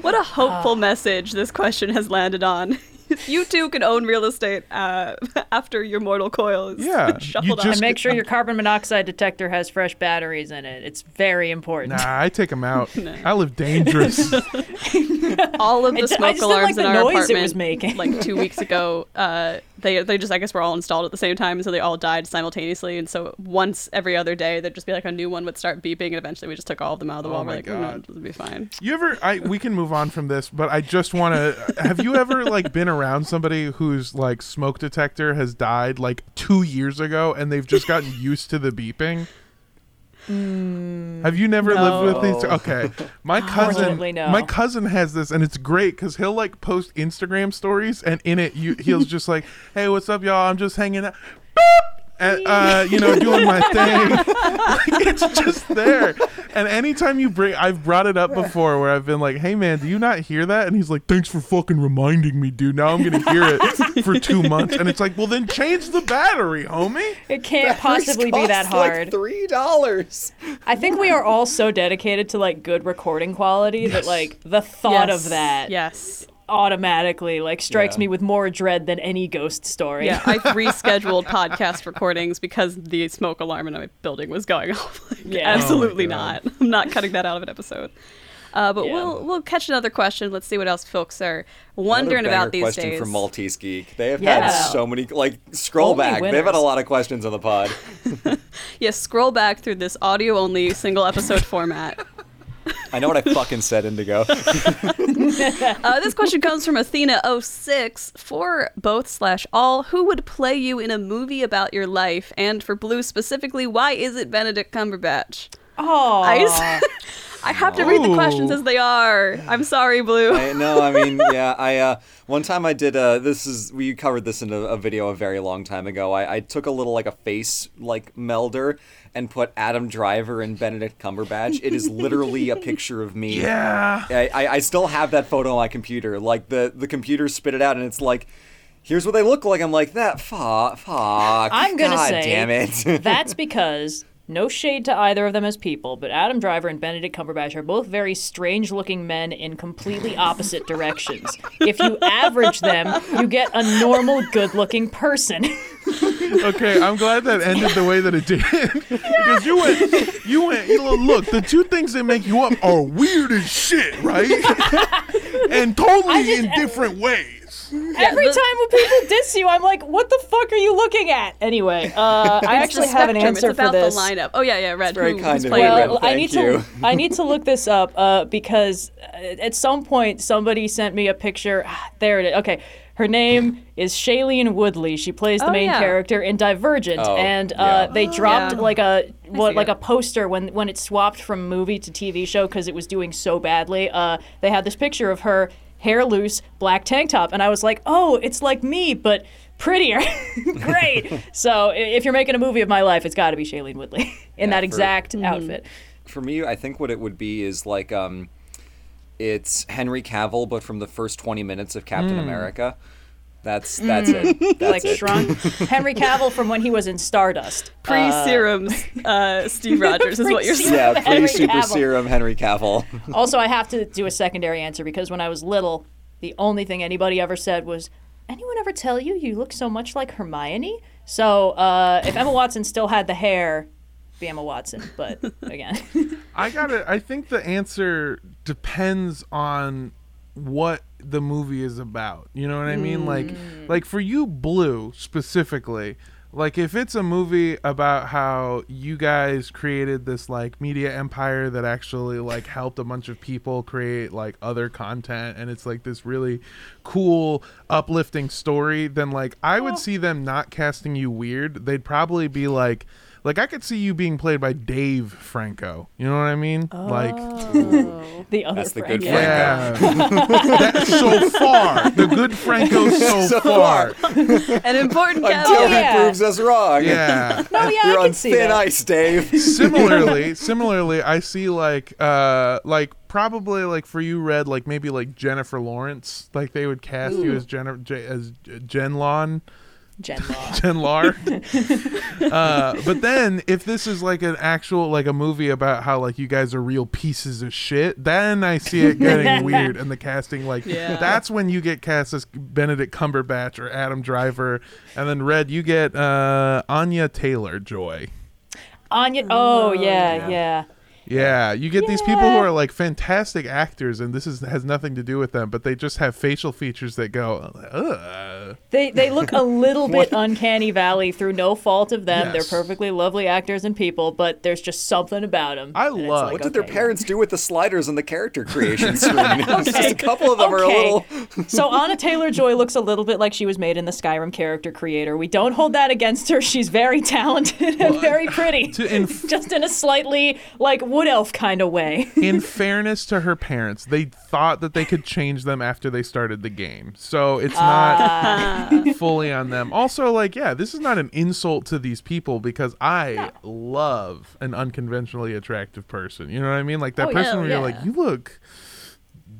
What a hopeful uh. message this question has landed on. you too can own real estate uh, after your mortal coil is Yeah, you shuffled just- and make sure your carbon monoxide detector has fresh batteries in it. It's very important. Nah, I take them out. I live dangerous. All of the It's- I smoke just alarms like in the our noise it apartment, was making. like two weeks ago, uh, they they just I guess were all installed at the same time, so they all died simultaneously. And so once every other day, there'd just be like a new one would start beeping, and eventually we just took all of them out of the Oh wall. We're like, "Oh, no, it'll be fine. You ever? I we can move on from this, but I just want to. have you ever like been around somebody whose like smoke detector has died like two years ago, and they've just gotten used to the beeping? Mm. have you never lived with these? Okay, my cousin. No. My cousin has this, and it's great because he'll like post Instagram stories, and in it, you he'll just like, "Hey, what's up, y'all? I'm just hanging out." Boop! and, uh, you know, doing my thing. like, it's just there. And anytime you bring, I've brought it up before where I've been like, "Hey, man, do you not hear that?" And he's like, "Thanks for fucking reminding me, dude. Now I'm gonna hear it for two months." And it's like, "Well, then change the battery, homie." It can't possibly be that hard. Like Three dollars. I think we are all so dedicated to like good recording quality that like the thought Yes. of that Yes. Automatically like strikes Yeah. me with more dread than any ghost story. Yeah, I rescheduled podcast recordings because the smoke alarm in my building was going off. Like, Yeah. absolutely Oh not. I'm not cutting that out of an episode. Uh, but Yeah. we'll we'll catch another question. Let's see what else folks are wondering about these question days. from Maltese Geek. They have Yeah. had so many. Like scroll Only back. They've had a lot of questions on the pod. Yes, scroll back through this audio only single episode format. I know what I fucking said, Indigo. Uh, this question comes from Athena06 for both slash all. Who would play you in a movie about your life? And for Blue specifically, why is it Benedict Cumberbatch? Oh, I, I have to read the questions as they are. I'm sorry, Blue. I, no, I mean, yeah, I uh, one time I did. Uh, this is we covered this in a, a video a very long time ago. I, I took a little like a face like melder and put Adam Driver and Benedict Cumberbatch. It is literally a picture of me. Yeah. I, I, I still have that photo on my computer. Like the the computer spit it out, and it's like. Here's what they look like. I'm like that. Fuck. Fuck. I'm gonna God say damn it. that's because no shade to either of them as people, but Adam Driver and Benedict Cumberbatch are both very strange-looking men in completely opposite directions. If you average them, you get a normal, good-looking person. Okay, I'm glad that ended the way that it did because you went, you went. You know, look, the two things that make you up are weird as shit, right? and totally just- in different ways. Every time when people diss you, I'm like, "What the fuck are you looking at?" Anyway, uh, I actually have an spectrum. answer it's about for this. the lineup. Oh yeah, yeah, Red. very who, kind of playing you, Red? Well, I need you. to I need to look this up uh, because uh, at some point somebody sent me a picture. Ah, there it is. Okay, her name is Shailene Woodley. She plays the Oh, main yeah. character in Divergent, Oh, and uh, yeah. they dropped Yeah. like a what like it. a poster when when it swapped from movie to TV show because it was doing so badly. Uh, they had this picture of her hair loose, black tank top, and I was like, oh, it's like me, but prettier. Great. so if you're making a movie of my life, it's got to be Shailene Woodley in Yeah, that for- exact outfit. for me, I think what it would be is like um, it's Henry Cavill, but from the first twenty minutes of Captain America. That's that's it. That's like it. shrunk. Henry Cavill from when he was in Stardust. Pre serums, uh, Steve Rogers is what you're saying. Yeah, pre super serum Henry Cavill. Also, I have to do a secondary answer because when I was little, the only thing anybody ever said was, "Anyone ever tell you you look so much like Hermione?" So uh, if Emma Watson still had the hair, be Emma Watson. But again, I got it. I think the answer depends on what the movie is about. You know what I mean? Like mm. like for you Blue specifically, like if it's a movie about how you guys created this like media empire that actually like helped a bunch of people create like other content and it's like this really cool uplifting story, then like I would see them not casting you weird. They'd probably be like like I could see you being played by Dave Franco. You know what I mean? Like the other That's the Frank. good yeah. Franco. yeah. That's so far. The good Franco so, So far. An important Until caveat. he yeah. proves us wrong. Yeah. Oh yeah, You're I on see thin that. ice, Dave. similarly, similarly, I see like uh like probably like for you Red like maybe like Jennifer Lawrence like they would cast you as Jennifer J- as Jen Lon Jen Law. Jen Lar. uh, but then if this is like an actual like a movie about how like you guys are real pieces of shit, then I see it getting weird and the casting like Yeah. that's when you get cast as Benedict Cumberbatch or Adam Driver, and then Red you get uh, Anya Taylor Joy. Anya. Oh yeah, yeah. yeah. Yeah, you get these people who are like fantastic actors, and this is has nothing to do with them, but they just have facial features that go, Ugh. They they look a little bit uncanny valley through no fault of them. Yes. They're perfectly lovely actors and people, but there's just something about them. I love- What did their okay, parents do with the sliders on the character creation screen? Just a couple of them are a little. so Anna Taylor Joy looks a little bit like she was made in the Skyrim character creator. We don't hold that against her. She's very talented and very pretty. to in just in a slightly like wood elf kind of way. in fairness to her parents, they thought that they could change them after they started the game. So it's not ah. fully on them. Also, like, yeah, this is not an insult to these people because I love an unconventionally attractive person. You know what I mean? Like that Oh, person hell where you're like, you look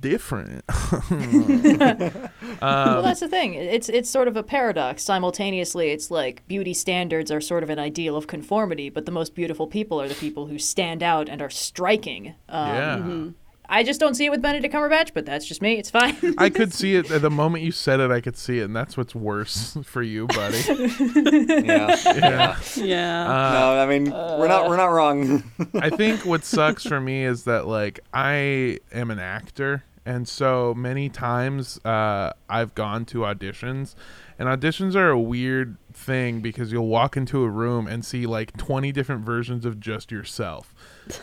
different. well, that's the thing. It's it's sort of a paradox. Simultaneously, it's like beauty standards are sort of an ideal of conformity, but the most beautiful people are the people who stand out and are striking. Um, yeah. I just don't see it with Benedict Cumberbatch, but that's just me. It's fine. I could see it at the moment you said it. I could see it, and that's what's worse for you, buddy. Yeah. Yeah. Yeah. no, I mean we're not we're not wrong. I think what sucks for me is that like I am an actor, and so many times uh, I've gone to auditions, and auditions are a weird thing because you'll walk into a room and see like 20 different versions of just yourself.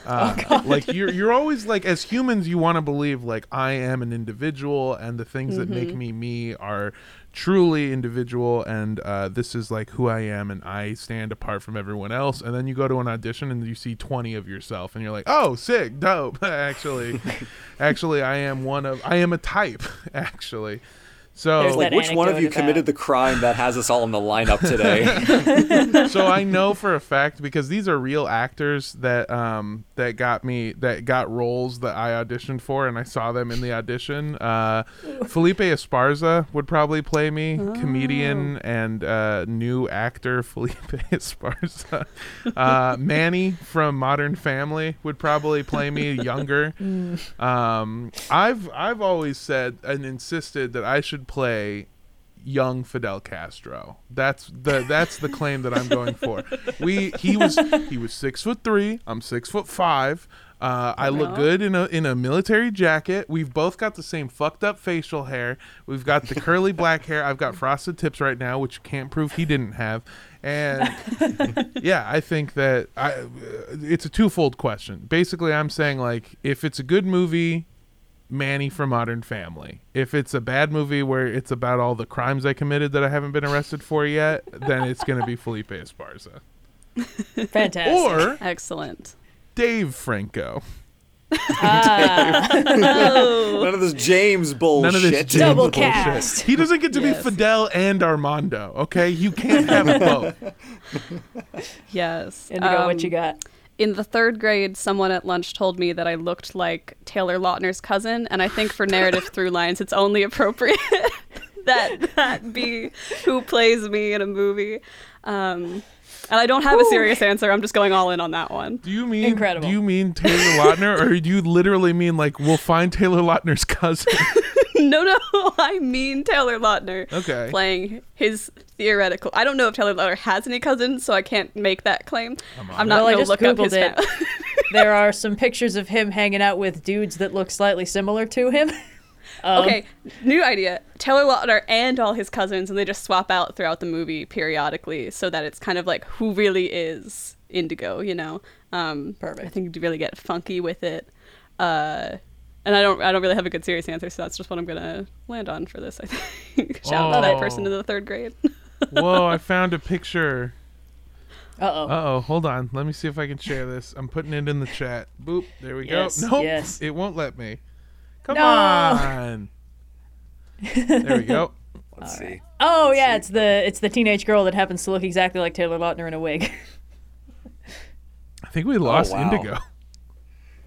Uh, like you're you're always like as humans you want to believe like I am an individual and the things that make me me are truly individual and uh, this is like who I am and I stand apart from everyone else. And then you go to an audition and you see 20 of yourself and you're like oh sick dope actually. Actually I am one of I am a type actually so like which one of you about- committed the crime that has us all in the lineup today? so I know for a fact because these are real actors that um that got me that got roles that I auditioned for and I saw them in the audition. Uh, Felipe Esparza would probably play me, comedian and uh, new actor Felipe Esparza. Uh, Manny from Modern Family would probably play me younger. Um, I've I've always said and insisted that I should play young Fidel Castro. That's the that's the claim that I'm going for. We he was he was six foot three. I'm six foot five. Uh, I look good in a in a military jacket. We've both got the same fucked up facial hair. We've got the curly black hair. I've got frosted tips right now, which can't prove he didn't have. And yeah, I think that I it's a twofold question. Basically, I'm saying like if it's a good movie, Manny from Modern Family. If it's a bad movie where it's about all the crimes I committed that I haven't been arrested for yet, then it's going to be Felipe Esparza. Fantastic. Or Excellent. Dave Franco. None of this James bullshit. None of this James Double bullshit. cast. He doesn't get to Yes. be Fidel and Armando, okay? You can't have both. Yes. Indigo, what Um, you got? In the third grade, someone at lunch told me that I looked like Taylor Lautner's cousin, and I think for narrative through lines, it's only appropriate that that be who plays me in a movie. Um, and I don't have a serious answer. I'm just going all in on that one. Do you mean Incredible. Do you mean Taylor Lautner, or do you literally mean like we'll find Taylor Lautner's cousin? no, no, I mean Taylor Lautner Okay. playing his theoretical. I don't know if Taylor Lautner has any cousins, so I can't make that claim. I'm not Well, going to just look up his Googled it. fa- there are some pictures of him hanging out with dudes that look slightly similar to him. Um, okay, new idea. Taylor Lautner and all his cousins, and they just swap out throughout the movie periodically, so that it's kind of like who really is Indigo, you know? Um, Perfect. I think you really get funky with it. Uh, and I don't, I don't really have a good serious answer, so that's just what I'm gonna land on for this. I think. Shout out to that person in Oh. the third grade. Whoa! I found a picture. Uh oh. Uh oh, hold on. Let me see if I can share this. I'm putting it in the chat. Boop. There we Yes, go. Nope. yes. It won't let me. Come No. on. there we go. Let's see. Oh yeah, it's the it's the teenage girl that happens to look exactly like Taylor Lautner in a wig. I think we lost wow. Indigo.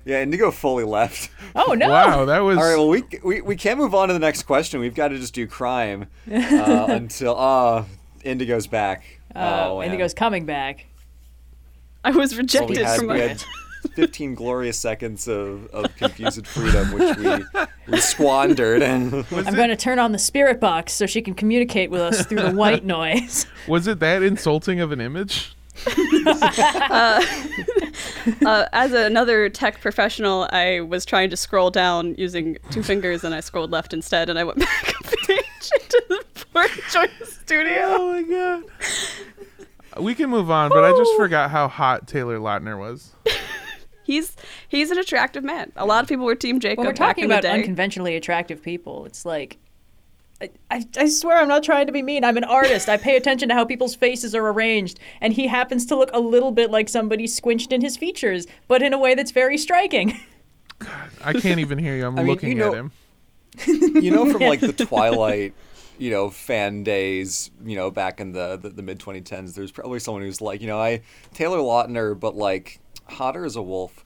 Yeah, Indigo fully left. Oh no! Wow, that was. All right, well, we, we we can't move on to the next question. We've got to just do crime uh, until uh, Indigo's back. Uh, oh, man. Indigo's coming back. I was Well, rejected we had, from we my. had 15 glorious seconds of, of confused freedom, which we, we squandered. And was, I'm it, going to turn on the spirit box so she can communicate with us through the white noise. was it that insulting of an image? uh, as another tech professional, I was trying to scroll down using two fingers, and I scrolled left instead, and I went back a page into the Fort Joy studio. Oh my god. We can move on, but I just forgot how hot Taylor Lautner was. He's he's an attractive man. A lot of people were Team Jacob When we're back talking in the about day. unconventionally attractive people, it's like. I, I, I swear I'm not trying to be mean. I'm an artist. I pay attention to how people's faces are arranged, and he happens to look a little bit like somebody squinched in his features, but in a way that's very striking. I can't even hear you. I'm I mean, looking you know- at him. you know, from like the Twilight you know fan days you know back in the the, the mid 2010s there's probably someone who's like you know i taylor lautner but like hotter as a wolf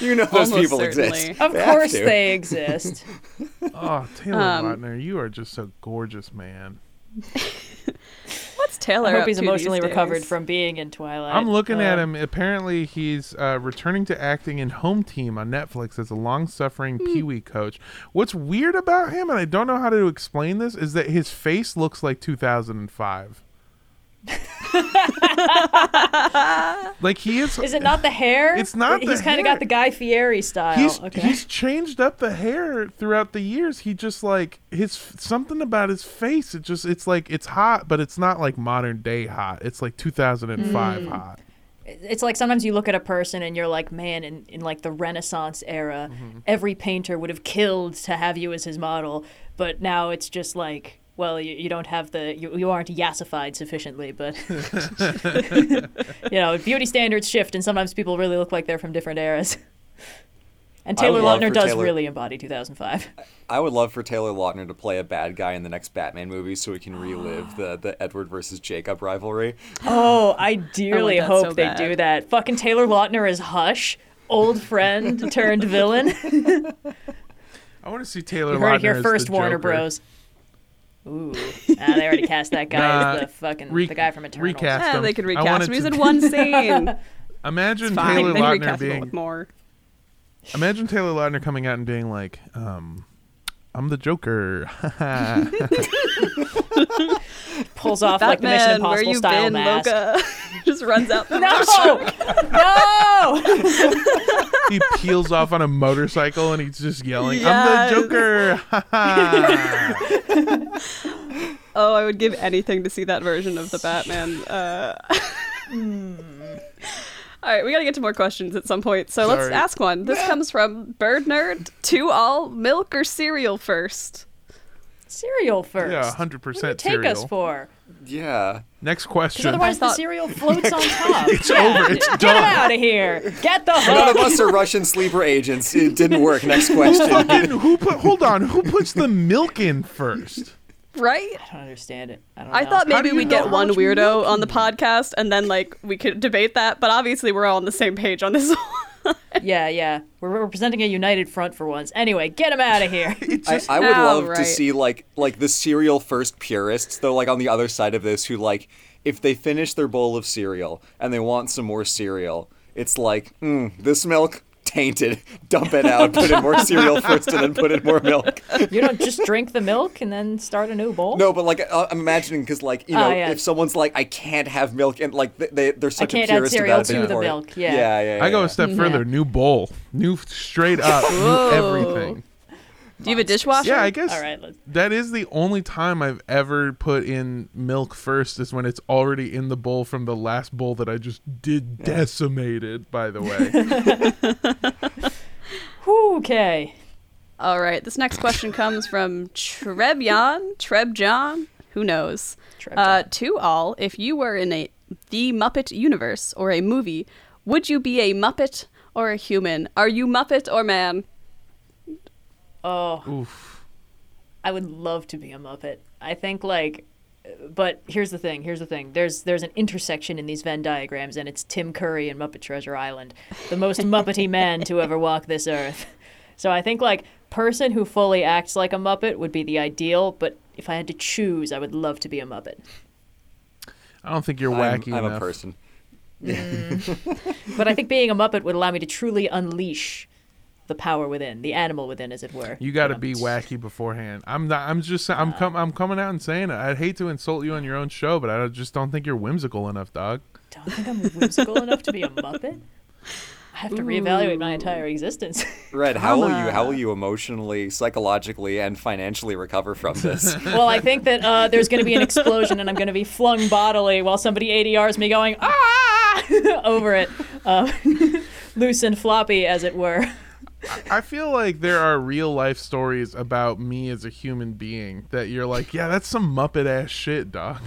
you know those Almost people certainly. exist Of They have course to. they exist. Oh, Taylor Um, Lautner, you are just a gorgeous man. What's Taylor? I hope up he's to emotionally these recovered from being in Twilight. I'm looking at Uh, him. Apparently, he's uh, returning to acting in Home Team on Netflix as a long-suffering Hmm. Pee Wee coach. What's weird about him, and I don't know how to explain this, is that his face looks like 2005. like he is. Is it not the hair? It's not He's kind of got the Guy Fieri style. He's okay. he's changed up the hair throughout the years. He just like his something about his face. It just it's like it's hot, but it's not like modern day hot. It's like 2005 Mm. hot. it's like sometimes you look at a person and you're like, man, in, in like the Renaissance era, Mm-hmm. every painter would have killed to have you as his model. But now it's just like, well, you, you don't have the, you, you aren't yassified sufficiently. But, you know, beauty standards shift and sometimes people really look like they're from different eras. And Taylor Lautner does Taylor- really embody 2005. I would love for Taylor Lautner to play a bad guy in the next Batman movie so we can relive the, the Edward versus Jacob rivalry. Oh, I dearly that hope so they bad. do that. Fucking Taylor Lautner is Hush, old friend turned villain. I want to see Taylor You Lautner heard it here first, Warner Bros. Ooh, ah, they already cast that guy Nah, as the fucking re- the guy from Eternals. recast. Yeah, him. they could I recast wanted him. He's to- in one scene. Imagine Taylor Lautner being. with more. Imagine Taylor Lautner coming out and being like, um, "I'm the Joker." Pulls off like the Mission Batman, where Impossible you style been, mask. Loca? Just runs out. The No, no. he peels off on a motorcycle and he's just yelling, Yes. "I'm the Joker!" Oh, I would give anything to see that version of the Batman. Uh... All right, we gotta get to more questions at some point. So let's ask one. This comes from Bird Nerd. To all, milk or cereal first? Cereal first. yeah, hundred percent. take cereal. us for? Yeah. Next question. otherwise thought- the cereal floats on top. It's Yeah, over. It's Get done. him out of here. Get the None of us are Russian sleeper agents. It didn't work. Next question. Fucking who put? Hold on. Who puts the milk in first? Right? I don't understand it. I don't I know. thought maybe we'd get one weirdo on the podcast and then like we could debate that, but obviously we're all on the same page on this one. Yeah, yeah. We're we're presenting a united front for once. Anyway, get him out of here. I, I would Oh, love to see like like the cereal first purists though like on the other side of this who like if they finish their bowl of cereal and they want some more cereal it's like mm, this milk tainted dump it out put in more cereal first and then put in more milk You don't just drink the milk and then start a new bowl? no but like uh, i'm imagining because like you Oh, know yeah. if someone's like i can't have milk and like they, they they're such can't a add purist cereal about to it the milk, yeah. yeah yeah, yeah I go a step further. New bowl. New straight up. New everything. Do you have a dishwasher? Yeah, I guess All right, let's. that is the only time I've ever put in milk first is when it's already in the bowl from the last bowl that I just did decimated, by the way. Whew, Okay. All right. This next question comes from Trebjan. Trebjon. Who knows? Trebjon. Uh, to all, if you were in a the Muppet universe or a movie, would you be a Muppet or a human? Are you Muppet or man? Oh, Oof. I would love to be a Muppet. I think like, but here's the thing. Here's the thing. There's there's an intersection in these Venn diagrams, and it's Tim Curry and Muppet Treasure Island, the most Muppety man to ever walk this earth. So I think like person who fully acts like a Muppet would be the ideal. But if I had to choose, I would love to be a Muppet. I don't think you're I'm, wacky I'm enough. a person mm. But I think being a Muppet would allow me to truly unleash the power within, the animal within, as it were. You got to be wacky beforehand. I'm not. I'm just. I'm com- I'm coming out and saying it. I'd hate to insult you on your own show, but I just don't think you're whimsical enough, dog. Don't think I'm whimsical enough to be a Muppet. I have to reevaluate my entire existence. Red, how will you how will you emotionally, psychologically, and financially recover from this? well, I think that uh, there's going to be an explosion, and I'm going to be flung bodily while somebody ADRs me going ah over it, um, loose and floppy, as it were. I feel like there are real life stories about me as a human being that you're like, yeah, that's some Muppet ass shit, dog.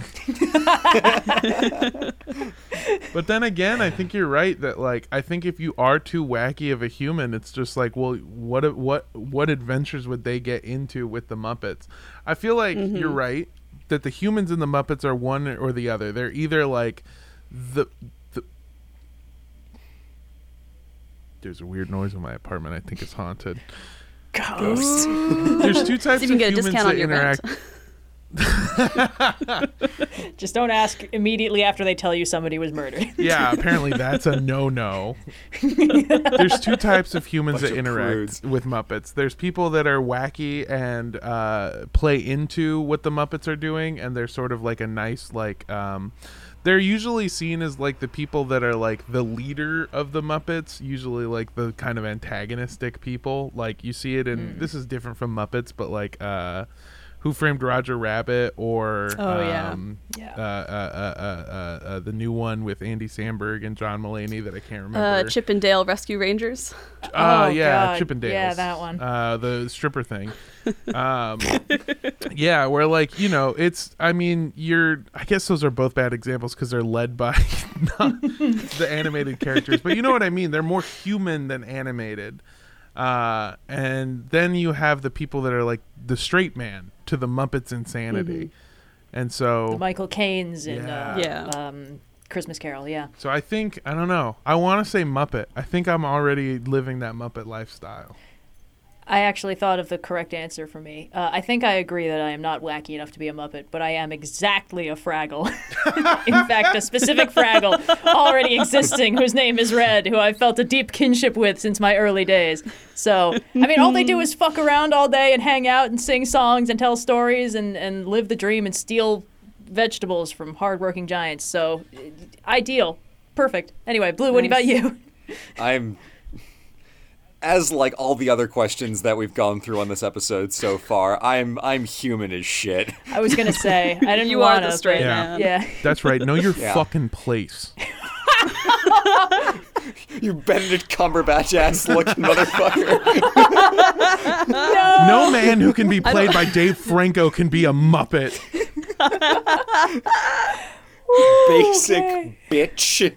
but then again, I think you're right that like I think if you are too wacky of a human, it's just like, well, what what what adventures would they get into with the Muppets? I feel like mm-hmm. you're right that the humans and the Muppets are one or the other. They're either like the the there's a weird noise in my apartment. I think it's haunted. Ghost. There's two types See if you of get a humans discount that on your rent. interact. Just don't ask immediately after they tell you somebody was murdered. Yeah, apparently that's a no-no. There's two types of humans Bunch that of interact prudes. with Muppets. There's people that are wacky and uh, play into what the Muppets are doing, and they're sort of like a nice like. Um, they're usually seen as like the people that are like the leader of the Muppets, usually like the kind of antagonistic people. Like you see it in this is different from Muppets, but like uh, Who Framed Roger Rabbit or Oh, yeah. um, Yeah. uh, uh, uh, uh, uh, uh, the new one with Andy Samberg and John Mulaney that I can't Uh, remember. Chip and Dale Rescue Rangers. Uh, Oh, yeah, God. Chippendales. Yeah, that one. Uh, the stripper thing. Um, yeah, where like you know, it's. I mean, you're. I guess those are both bad examples because they're led by the animated characters, but you know what I mean. They're more human than animated. Uh, and then you have the people that are like the straight man to the Muppets insanity, and so The Michael Caine's in uh, Yeah. Um, Christmas Carol. Yeah. So I think I don't know. I want to say Muppet. I think I'm already living that Muppet lifestyle. I actually thought of the correct answer for me. Uh, I think I agree that I am not wacky enough to be a Muppet, but I am exactly a Fraggle. In fact, a specific Fraggle already existing whose name is Red, who I've felt a deep kinship with since my early days. So, I mean, all they do is fuck around all day and hang out and sing songs and tell stories and, and live the dream and steal vegetables from hardworking giants. So, ideal. Perfect. Anyway, Blue, what Nice. about you? I'm as like all the other questions that we've gone through on this episode so far. I'm I'm human as shit. I was going to say, I didn't You are want the to. straight Yeah. man. Yeah. That's right. Know your Yeah. fucking place. You Benedict Cumberbatch ass looking motherfucker. No man who can be played by Dave Franco can be a Muppet. Basic bitch.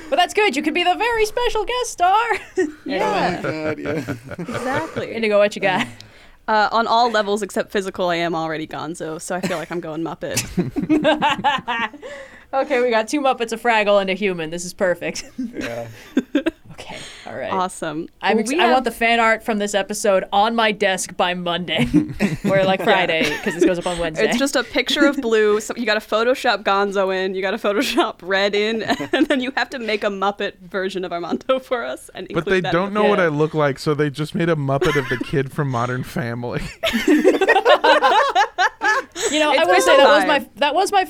But that's good. You could be the very special guest star. Yeah, God, yeah. exactly. Indigo, what you got? Uh, on all levels except physical, I am already Gonzo, so I feel like I'm going Muppet. Okay, we got two Muppets, a Fraggle, and a human. This is perfect. yeah. okay, all right. awesome. I'm Well, ex- we I have- want the fan art from this episode on my desk by Monday, or like Friday, because this goes up on Wednesday. It's just a picture of blue. So you got to Photoshop Gonzo in, you got to Photoshop Red in, and then you have to make a Muppet version of Armando for us. And But they that don't know the- what I look like, so they just made a Muppet of the kid from Modern Family. you know, I It's will say that was my that was my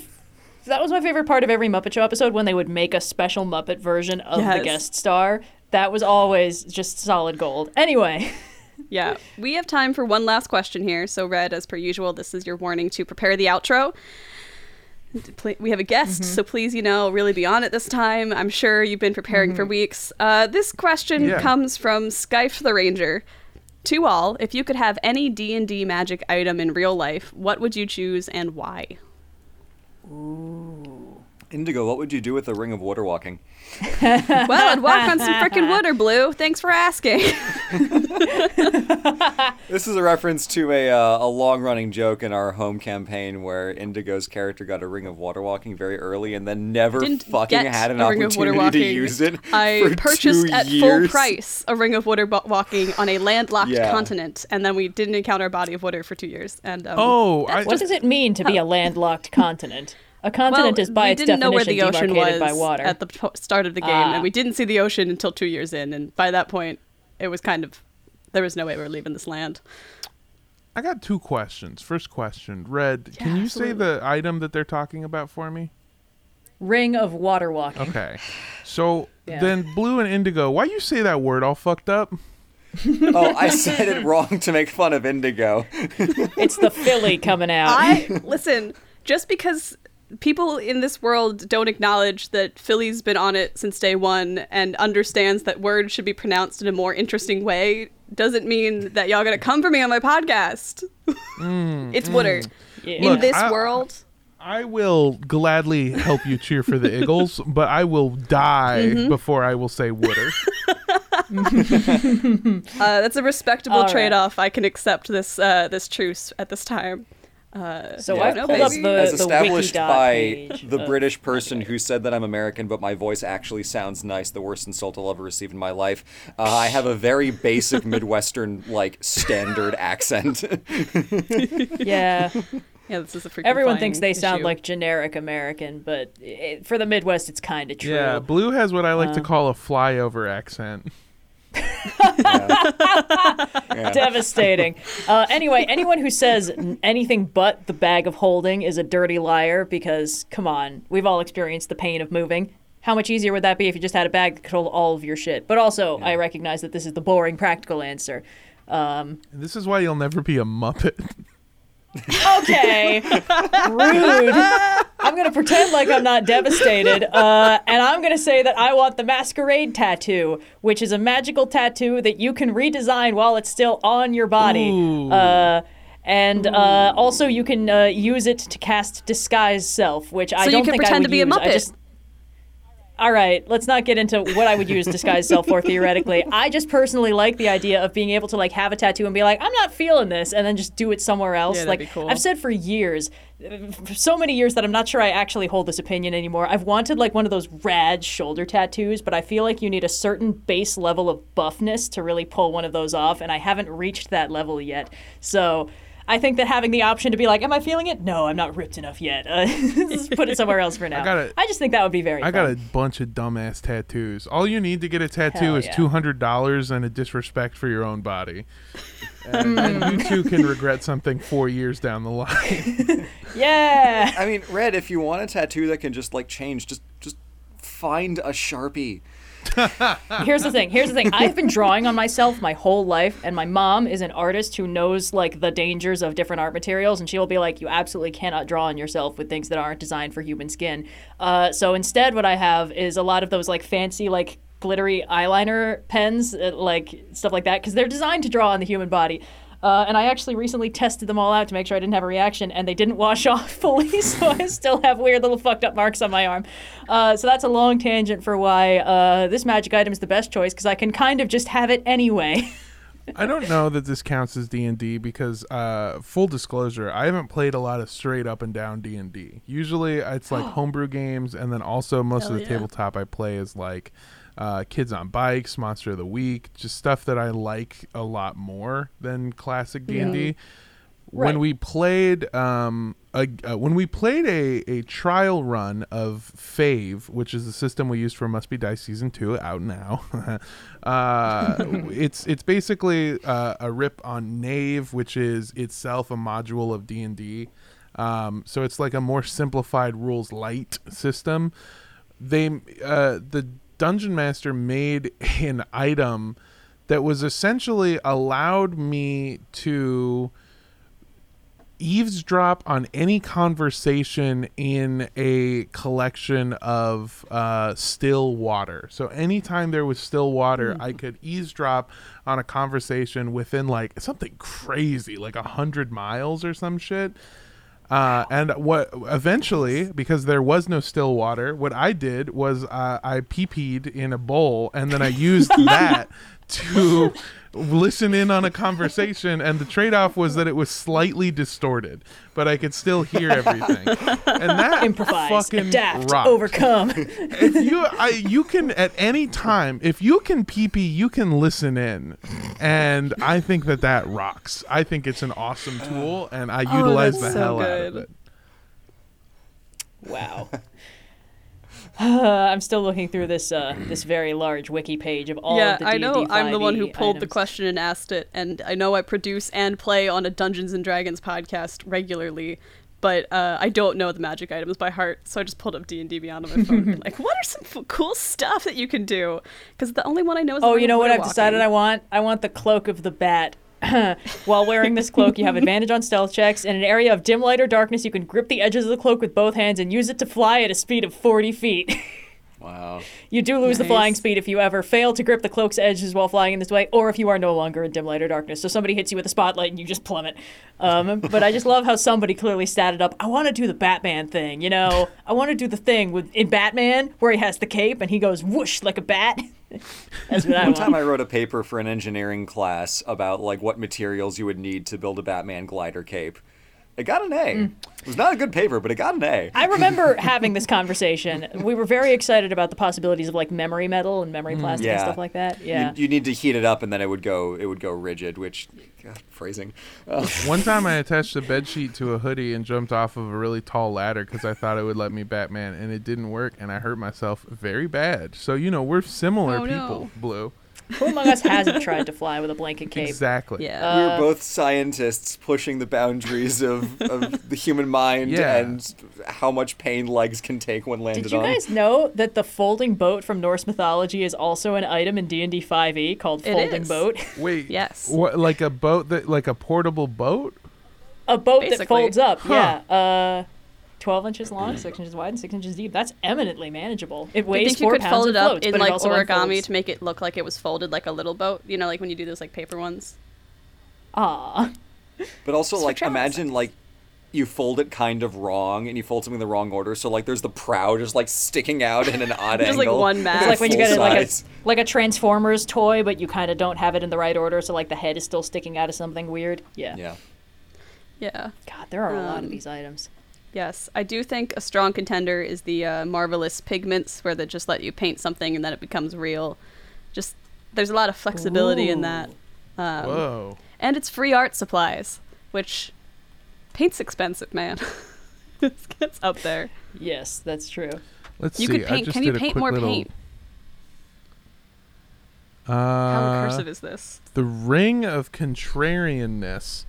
that was my favorite part of every Muppet Show episode when they would make a special Muppet version of the guest star. That was always just solid gold. Anyway, Yeah, we have time for one last question here. So, Red, as per usual, this is your warning to prepare the outro. We have a guest, so please, you know, really be on it this time. I'm sure you've been preparing for weeks. Uh, this question Yeah. comes from Skype the Ranger. To all, if you could have any D and D magic item in real life, what would you choose and why? Ooh. Indigo, what would you do with a ring of water walking? well, I'd walk on some frickin' water, Blue. Thanks for asking. This is a reference to a uh, a long running joke in our home campaign where Indigo's character got a ring of water walking very early and then never Didn't fucking had an a ring of water opportunity to use it. I for purchased two at full price a ring of water bo- walking on a landlocked Yeah. continent, and then we didn't encounter a body of water for two years. And um, Oh, I, what does it mean to be a landlocked continent? A continent well, is by we its didn't know where definition the ocean demarcated was by water. at the p- start of the game, Ah. and we didn't see the ocean until two years in. And by that point, it was kind of there was no way we were leaving this land. I got two questions. First question, Red, Yeah, can you say the item that they're talking about for me? Ring of water walking. Okay. So Yeah. then Blue and Indigo, why you say that word all fucked up? Oh, I said it wrong to make fun of Indigo. It's the Philly coming out. I listen. Just because people in this world don't acknowledge that Philly's been on it since day one and understands that words should be pronounced in a more interesting way doesn't mean that y'all gonna come for me on my podcast. it's Wooder. Yeah. In Look, this I- world, I will gladly help you cheer for the Eagles, but I will die Mm-hmm. before I will say Wooder. uh, that's a respectable All right. trade-off. I can accept this uh, this truce at this time. Uh, So yeah, I've no, pulled up the As established Wikidot by page the British person who said that I'm American, but my voice actually sounds nice, the worst insult I'll ever receive in my life. Uh, I have a very basic Midwestern, like, standard accent. Yeah. yeah, this is a freaking Everyone thinks they sound like generic American, but it, for the Midwest, it's kind of true. Yeah, Blue has what I like Uh. to call a flyover accent. Yeah. Devastating. Uh, anyway, anyone who says anything but the bag of holding is a dirty liar because, come on, we've all experienced the pain of moving. How much easier would that be if you just had a bag that could hold all of your shit? But also, I recognize that this is the boring, practical answer. Um, this is why you'll never be a Muppet. okay, rude. I'm gonna pretend like I'm not devastated, uh, and I'm gonna say that I want the masquerade tattoo, which is a magical tattoo that you can redesign while it's still on your body. Ooh. Uh, and uh, also, you can uh, use it to cast disguise self, which I So you don't think I pretend would to be a use. I Muppet. All right, let's not get into what I would use disguise self for theoretically. I just personally like the idea of being able to like have a tattoo and be like, I'm not feeling this, and then just do it somewhere else. Yeah, that'd like be cool. I've said for years, for so many years that I'm not sure I actually hold this opinion anymore. I've wanted like one of those rad shoulder tattoos, but I feel like you need a certain base level of buffness to really pull one of those off, and I haven't reached that level yet. So. I think that having the option to be like, "Am I feeling it? No, I'm not ripped enough yet. Uh, just put it somewhere else for now." I, got it. just think that would be very. I got a bunch of dumbass tattoos. All you need to get a tattoo Hell is yeah. two hundred dollars and a disrespect for your own body. And, and you too can regret something four years down the line. Yeah. I mean, Red, if you want a tattoo that can just, like, change, just just find a Sharpie. Here's the thing. Here's the thing. I've been drawing on myself my whole life, and my mom is an artist who knows like the dangers of different art materials, and she'll be like, "You absolutely cannot draw on yourself with things that aren't designed for human skin." Uh, so instead, what I have is a lot of those like fancy like glittery eyeliner pens, uh, like stuff like that, because they're designed to draw on the human body. Uh, and I actually recently tested them all out to make sure I didn't have a reaction, and they didn't wash off fully, so I still have weird little fucked up marks on my arm. Uh, so that's a long tangent for why uh, this magic item is the best choice, because I can kind of just have it anyway. I don't know that this counts as D and D because, uh, full disclosure, I haven't played a lot of straight up and down D and D. Usually, it's like homebrew games, and then also most Hell of the yeah. tabletop I play is like uh, Kids on Bikes, Monster of the Week, just stuff that I like a lot more than classic D and D. When we played, um, a, uh, when we played a, a trial run of Fave, which is the system we used for Must Be Dice season two, out now. uh, it's it's basically uh, a rip on Knave, which is itself a module of D and D. Um, so it's like a more simplified rules light system. They uh, the dungeon master made an item that was essentially allowed me to eavesdrop on any conversation in a collection of uh, still water. So anytime there was still water, I could eavesdrop on a conversation within like something crazy, like a hundred miles or some shit. Uh, and what eventually, because there was no still water, what I did was uh, I pee-peed in a bowl, and then I used that to listen in on a conversation. And the trade-off was that it was slightly distorted, but I could still hear everything. And that Improvise, fucking adapt, rocked. overcome. If you, I, you can at any time, if you can pee-pee, you can listen in, and I think that that rocks. I think it's an awesome tool, and I oh, utilize the so hell out of it. Wow. I'm still looking through this uh, this very large wiki page of all yeah, of the I know I'm the one who 5e pulled the question and asked it, and I know I produce and play on a Dungeons and Dragons podcast regularly, but uh, I don't know the magic items by heart, so I just pulled up D and D Beyond on my phone. and been like, what are some f- cool stuff that you can do? Because the only one I know is. Oh, the you know what I've decided I want? I want the cloak of the bat. While wearing this cloak, you have advantage on stealth checks. In an area of dim light or darkness, you can grip the edges of the cloak with both hands and use it to fly at a speed of 40 feet. Wow. You do lose the flying speed if you ever fail to grip the cloak's edges while flying in this way, or if you are no longer in dim light or darkness. So somebody hits you with a spotlight and you just plummet. Um, but I just love how somebody clearly statted up. I want to do the Batman thing, you know. I want to do the thing with in Batman where he has the cape and he goes whoosh like a bat. That's what I One time. I wrote a paper for an engineering class about like what materials you would need to build a Batman glider cape. It got an A. Mm. It was not a good paper, but it got an A. Mm. Remember having this conversation. We were very excited about the possibilities of like memory metal and memory plastic and Yeah. stuff like that. Yeah. You, need to heat it up and then it would go it would go rigid, which God, phrasing. Uh, One time I attached a bed sheet to a hoodie and jumped off of a really tall ladder because I thought it would let me Batman, and it didn't work, and I hurt myself very bad. So you know we're similar Oh, no. people, Blue. Who among us hasn't tried to fly with a blanket cape? Exactly. Yeah. we Uh, were both scientists pushing the boundaries of, of the human mind Yeah. and how much pain legs can take when landed on. Did you on. guys know that the folding boat from Norse mythology is also an item in D&D 5e E called It folding is. boat? Wait. Yes. What? Like a boat that, like a portable boat? A boat that folds up. Huh. Yeah. Uh 12 inches long, 6 inches wide, and 6 inches deep. That's eminently manageable. It I weighs think you 4 could pounds fold it up floats, in like origami unfolds. to make it look like it was folded like a little boat. You know, like when you do those like paper ones. Ah. But also, like, imagine like you fold it kind of wrong, and you fold something in the wrong order. So like, there's the prow just like sticking out in an odd Just, like, one mass. It's like when you get like a like a Transformers toy, but you kind of don't have it in the right order, so like the head is still sticking out of something weird. Yeah. Yeah. Yeah. God, there are a lot Um, of these items. Yes, I do think a strong contender is the uh, marvelous pigments, where they just let you paint something and then it becomes real. Just there's a lot of flexibility in that, um, Whoa. and it's free art supplies, which paint's expensive, man. it gets up there. Yes, that's true. Let's You see. could I paint. just Can you did a paint quick more little, paint? How Uh, recursive is this? the ring of contrarianness.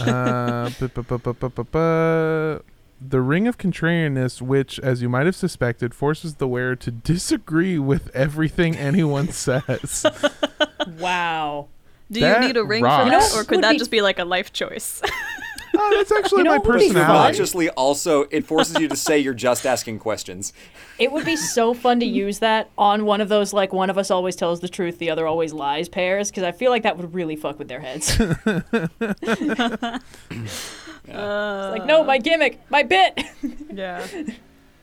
Uh, bu- bu- bu- bu- bu- bu- bu- the ring of contrarianness, which, as you might have suspected, forces the wearer to disagree with everything anyone says. Wow. Do you need a ring rocks. for that, or could that be- just be like a life choice? oh, that's actually You know my what would be fun? personality. Consciously, also, it forces you to say you're just asking questions. It would be so fun to use that on one of those like one of us always tells the truth, the other always lies pairs, because I feel like that would really fuck with their heads. Uh, like, no, my gimmick, my bit. yeah. Going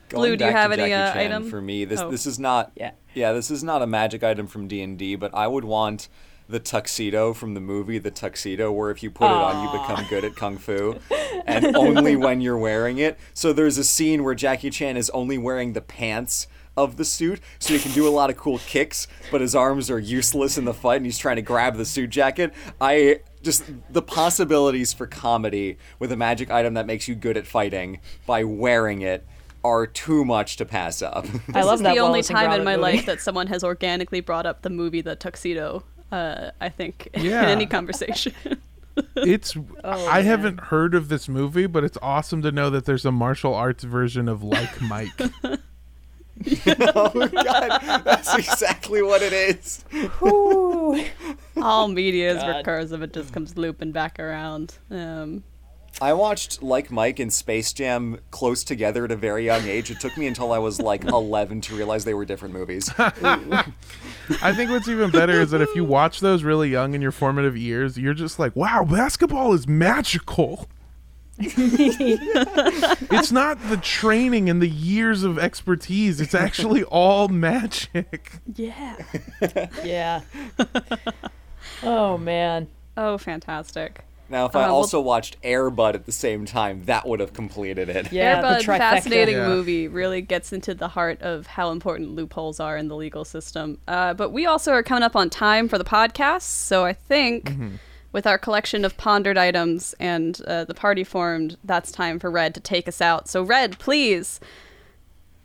Blue, do you have any, uh, item? For me, this Oh. this is not. Yeah. Yeah, this is not a magic item from D and D, but I would want the tuxedo from the movie The Tuxedo, where if you put it on, you become good at kung fu, and only when you're wearing it. So there's a scene where Jackie Chan is only wearing the pants of the suit, so he can do a lot of cool kicks, but his arms are useless in the fight, and he's trying to grab the suit jacket. I just the possibilities for comedy with a magic item that makes you good at fighting by wearing it are too much to pass up. I love this is that the only Wallace and time in my movie. life that someone has organically brought up the movie The Tuxedo. Uh, I think Yeah. in any conversation. It's Oh, I man. haven't heard of this movie, but it's awesome to know that there's a martial arts version of Like Mike. oh god, that's exactly what it is. All media is God. recursive; it just comes looping back around. Um, I watched like Mike and Space Jam close together at a very young age. It took me until I was like 11 to realize they were different movies. I think what's even better is that if you watch those really young in your formative years, you're just like, wow, basketball is magical. it's not the training and the years of expertise. It's actually all magic. yeah. yeah. Oh man. Oh, fantastic. Now, if I Uh, well- also watched Air Bud at the same time, that would have completed it. Yeah, Air Bud, fascinating Yeah. movie, really gets into the heart of how important loopholes are in the legal system. Uh, but we also are coming up on time for the podcast, so I think with our collection of pondered items and uh, the party formed, that's time for Red to take us out. So, Red, please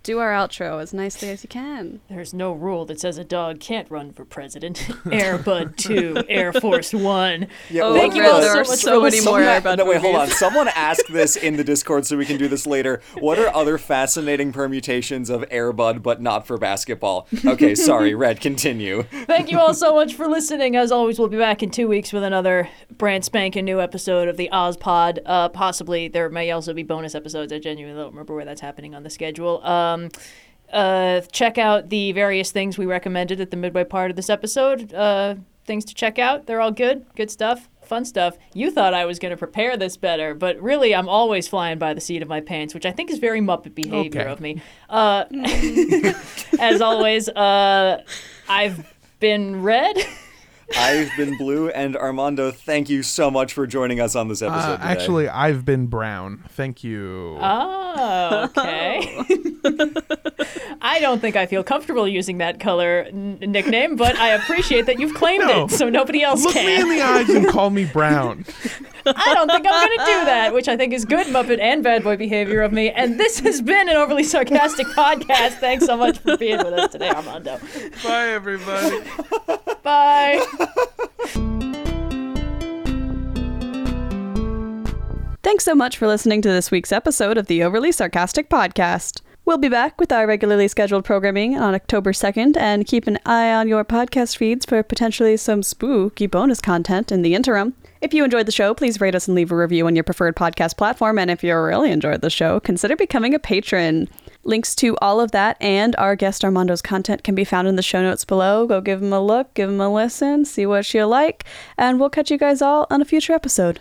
do our outro as nicely as you can. There's no rule that says a dog can't run for president. Air Bud 2, Air Force 1. Yeah, Oh, Thank you Red, all so are much so for many more. Air Bud no, wait, hold on. Someone ask this in the Discord so we can do this later. What are other fascinating permutations of Air Bud but not for basketball? Okay, sorry, Red, continue. Thank you all so much for listening. As always, we'll be back in two weeks with another brand spanking new episode of the Ozpod. Uh, possibly there may also be bonus episodes. I genuinely don't remember where that's happening on the schedule. Um, uh, check out the various things we recommended at the midway part of this episode. Uh, things to check out. They're all good. Good stuff. Fun stuff. You thought I was going to prepare this better, but really, I'm always flying by the seat of my pants, which I think is very Muppet behavior Okay. of me. Uh, as always, uh, I've been red. I've been Blue, and Armando, thank you so much for joining us on this episode. Uh, today. actually, I've been brown. Thank you. Oh, okay. I don't think I feel comfortable using that color n- nickname, but I appreciate that you've claimed No. it, so nobody else can. Look me in can. the eyes and call me brown. I don't think I'm going to do that, which I think is good Muppet and bad boy behavior of me. And this has been an overly sarcastic podcast. Thanks so much for being with us today, Armando. Bye, everybody. Bye. Thanks so much for listening to this week's episode of the Overly Sarcastic Podcast. We'll be back with our regularly scheduled programming on October 2nd, and keep an eye on your podcast feeds for potentially some spooky bonus content in the interim. If you enjoyed the show, please rate us and leave a review on your preferred podcast platform. And if you really enjoyed the show, consider becoming a patron. Links to all of that and our guest Armando's content can be found in the show notes below. Go give him a look, give him a listen, see what you like, and we'll catch you guys all on a future episode.